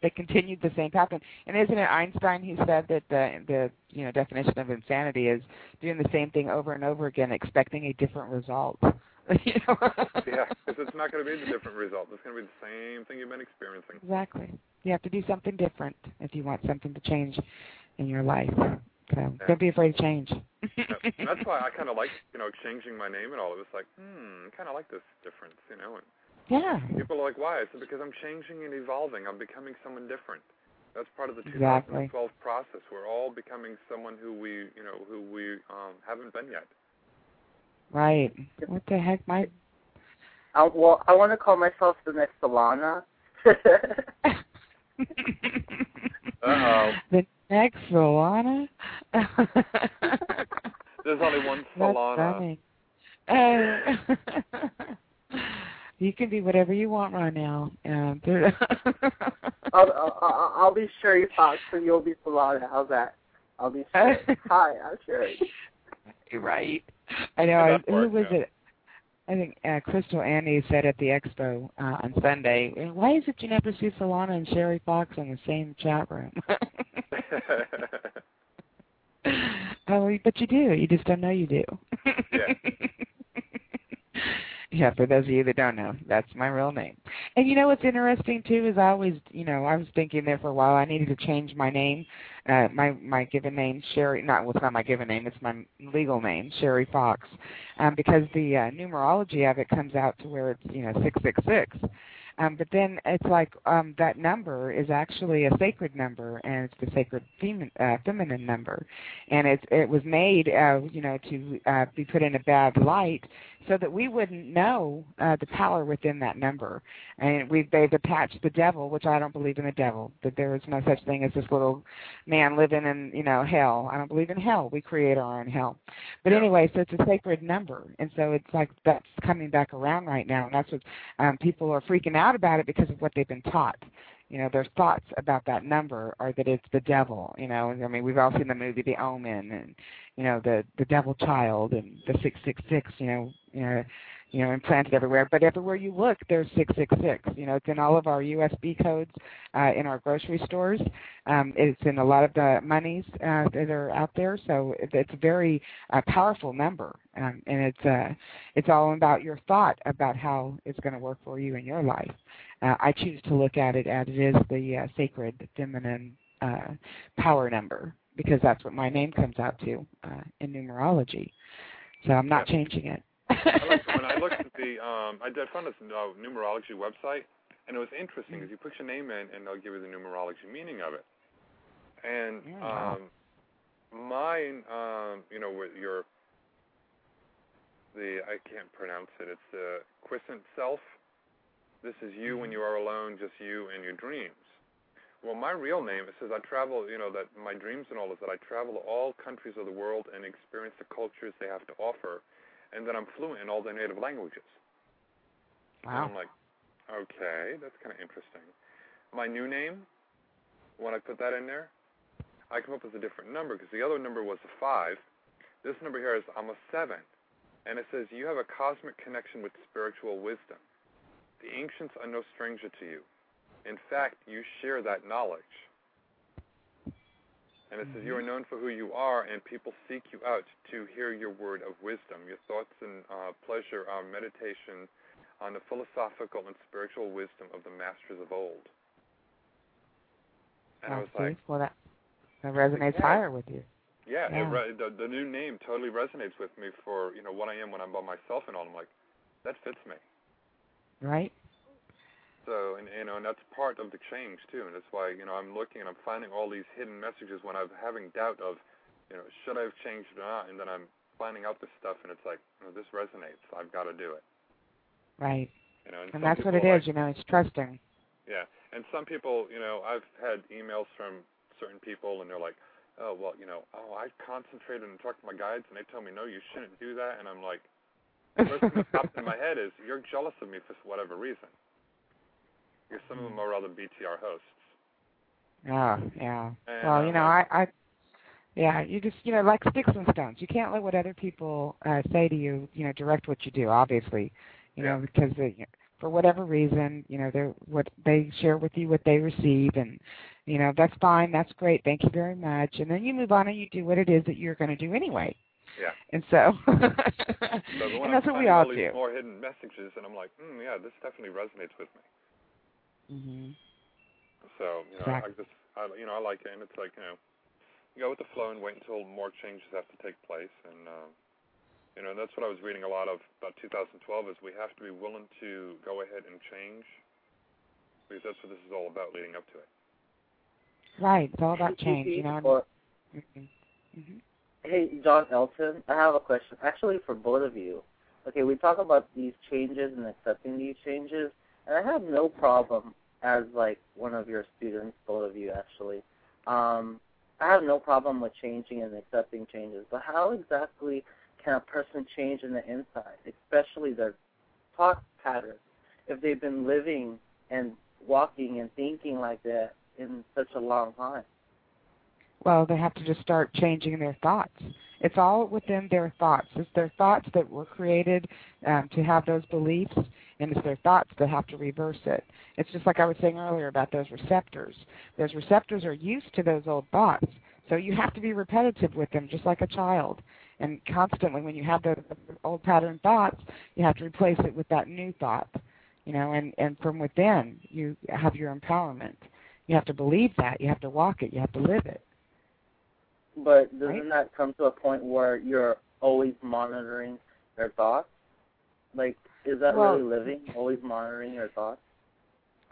They continued the same pattern. And isn't it Einstein who said that the the you know definition of insanity is doing the same thing over and over again, expecting a different result. you know? yeah, because it's not going to be the different result. It's going to be the same thing you've been experiencing. Exactly. You have to do something different if you want something to change in your life. So Yeah. don't be afraid to change. Yeah, and that's why I kind of like, you know, changing my name and all. It was like, hmm, I kind of like this difference, you know. And yeah. people are like, why? I said, because I'm changing and evolving. I'm becoming someone different. That's part of the Exactly. 2012 process. We're all becoming someone who we, you know, who we um, haven't been yet. Right. What the heck, my Uh, well, I want to call myself the next Solana. Uh-oh. The next Solana. There's only one Solana. That's Solana. funny. Uh, you can be whatever you want right now. Um, there- I'll, I'll, I'll, I'll be Sherry Fox and you'll be Solana. How's that? I'll be Sherry. Hi, I'm Sherry. Right. I know. I, who was yeah. it? I think uh, Crystal Andy said at the expo uh, on Sunday, "Why is it you never see Solana and Sherry Fox in the same chat room?" oh, but you do. You just don't know you do. Yeah. yeah, for those of you that don't know, that's my real name. And you know what's interesting too is I always, you know, I was thinking there for a while I needed to change my name. Uh my my given name Sherry not well, it's not my given name, it's my legal name, Sherry Fox. Um because the uh, numerology of it comes out to where it's, you know, 666. Um, but then it's like um, that number is actually a sacred number, and it's the sacred uh, feminine number, and it's it was made, uh, you know, to uh, be put in a bad light, so that we wouldn't know uh, the power within that number. And we they've attached the devil, which I don't believe in the devil. That there is no such thing as this little man living in you know hell. I don't believe in hell. We create our own hell. But anyway, so it's a sacred number, and so it's like that's coming back around right now, and that's what um, people are freaking out about it because of what they've been taught. You know, their thoughts about that number are that it's the devil. You know, I mean, we've all seen the movie The Omen, and you know, the the devil child and the six six six. You know, you know, you know, implanted everywhere. But everywhere you look, there's six six six. You know, it's in all of our USB codes uh, in our grocery stores. Um, it's in a lot of the monies uh, that are out there. So it- it's a very uh, powerful number, um, and it's uh, it's all about your thought about how it's going to work for you in your life. Uh, I choose to look at it as it is the uh, sacred feminine uh, power number because that's what my name comes out to uh, in numerology. So I'm not Yeah. changing it. I like when I looked at the um I did found this uh, numerology website and it was interesting because you put your name in and they'll give you the numerology meaning of it. And Yeah, wow. um mine um you know with your the I can't pronounce it. It's the quiescent self. This is you when mm-hmm. you are alone, just you and your dreams. Well, my real name it says I travel. You know that my dreams and all is that I travel to all countries of the world and experience the cultures they have to offer, and that I'm fluent in all their native languages. And Wow. I'm like, okay, that's kind of interesting. My new name, when I put that in there, I come up with a different number because the other number was a five. This number here is I'm a seven, and it says you have a cosmic connection with spiritual wisdom. The ancients are no stranger to you. In fact, you share that knowledge. And it says you are known for who you are, and people seek you out to hear your word of wisdom. Your thoughts and uh, pleasure are meditation on the philosophical and spiritual wisdom of the masters of old. And I Oh, was see? like, well, that that resonates Yeah. higher with you, yeah, Yeah. It re- the the new name totally resonates with me for you know what I am when I'm by myself and all. I'm like, that fits me. Right? So and you know and that's part of the change too, and that's why you know I'm looking and I'm finding all these hidden messages when I'm having doubt of, you know, should I have changed or not, and then I'm finding out this stuff and it's like, you know, this resonates. I've got to do it. Right. You know, and, And that's what it people is. You know, it's trusting. Yeah, and some people, you know, I've had emails from certain people, and they're like, "Oh, well, you know, oh, I concentrated and talked to my guides, and they tell me no, you shouldn't do that." And I'm like, the first thing that popped in my head is, "You're jealous of me for whatever reason." You're some of them are other BTR hosts. Oh, yeah. And well, you know, I, I, yeah, you just, you know, like sticks and stones. You can't let what other people uh, say to you, you know, direct what you do. Obviously, you know, because they, for whatever reason, you know, they're what they share with you what they receive, and you know, that's fine. That's great. Thank you very much. And then you move on and you do what it is that you're going to do anyway. Yeah. And so, So but when and that's I'm what we finding all these do. more hidden messages, and I'm like, mm, yeah, this definitely resonates with me. hmm So you know, Exactly. I just, I, you know, I like it, and it's like, you know, you go with the flow and wait until more changes have to take place, and uh, you know, that's what I was reading a lot of about 2012 is we have to be willing to go ahead and change, because that's what this is all about leading up to it. Right. It's all about change. You know. Or- Mhm. Hey, Jon Elton, I have a question. Actually, for both of you. Okay, we talk about these changes and accepting these changes, and I have no problem as like one of your students, both of you actually. Um, I have no problem with changing and accepting changes, but how exactly can a person change in the inside, especially their talk patterns, if they've been living and walking and thinking like that in such a long time? Well, they have to just start changing their thoughts. It's all within their thoughts. It's their thoughts that were created um, to have those beliefs, and it's their thoughts that have to reverse it. It's just like I was saying earlier about those receptors. Those receptors are used to those old thoughts, so you have to be repetitive with them, just like a child. And constantly, when you have those old pattern thoughts, you have to replace it with that new thought. You know, and and from within, you have your empowerment. You have to believe that. You have to walk it. You have to live it. But doesn't Right. that come to a point where you're always monitoring your thoughts? Like, is that Well- really living? Always monitoring your thoughts?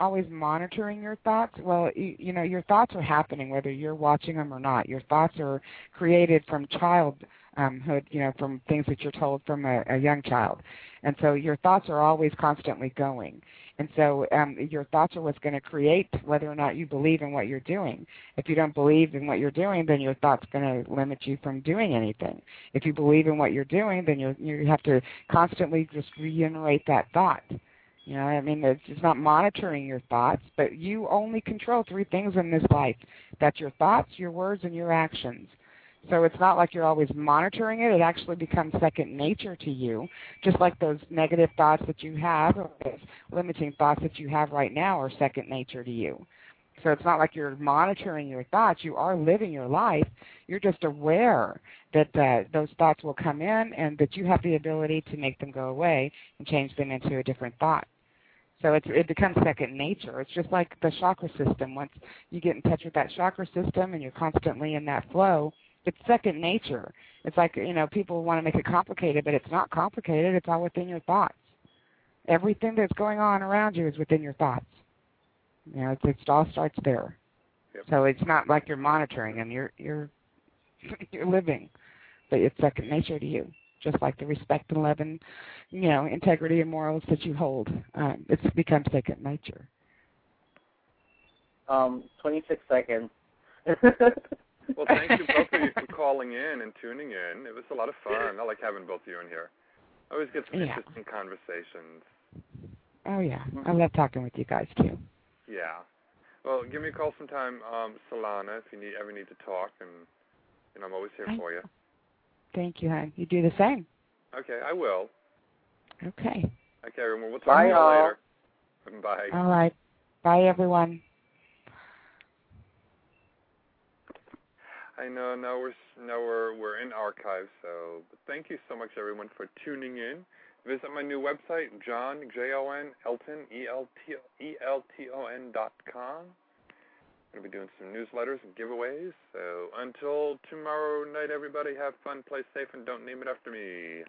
always monitoring your thoughts well you, you know your thoughts are happening whether you're watching them or not your thoughts are created from childhood you know from things that you're told from a, a young child and so your thoughts are always constantly going and so um, your thoughts are what's going to create whether or not you believe in what you're doing if you don't believe in what you're doing then your thoughts going to limit you from doing anything if you believe in what you're doing then you you have to constantly just reiterate that thought you know, I mean, it's just not monitoring your thoughts, but you only control three things in this life. That's your thoughts, your words, and your actions. So it's not like you're always monitoring it. It actually becomes second nature to you, just like those negative thoughts that you have or those limiting thoughts that you have right now are second nature to you. So it's not like you're monitoring your thoughts. You are living your life. You're just aware that uh, those thoughts will come in and that you have the ability to make them go away and change them into a different thought. So it's, it becomes second nature. It's just like the chakra system. Once you get in touch with that chakra system and you're constantly in that flow, it's second nature. It's like, you know, people want to make it complicated, but it's not complicated. It's all within your thoughts. Everything that's going on around you is within your thoughts. You know, it's, it all starts there. Yep. So it's not like you're monitoring them. You're you're you're living, but it's second nature to you. Just like the respect and love and you know integrity and morals that you hold, um, it's become second nature. Um, 26 seconds. Well, thank you both of you for calling in and tuning in. It was a lot of fun. I like having both of you in here. I always get some Yeah. interesting conversations. Oh yeah, I love talking with you guys too. Yeah. Well, give me a call sometime, um, Solana, if you need ever need to talk, and and I'm always here I- for you. Thank you, hon. You do the same. Okay, I will. Okay. Okay, everyone. We'll talk Bye, to you y'all. later. Bye. All right. Bye, everyone. I know now we're now we're we're in archives, so thank you so much everyone for tuning in. Visit my new website, Jon J O N Elton E L T E L T O N dot com. Gonna be doing some newsletters and giveaways. So until tomorrow night, everybody have fun, play safe, and don't name it after me.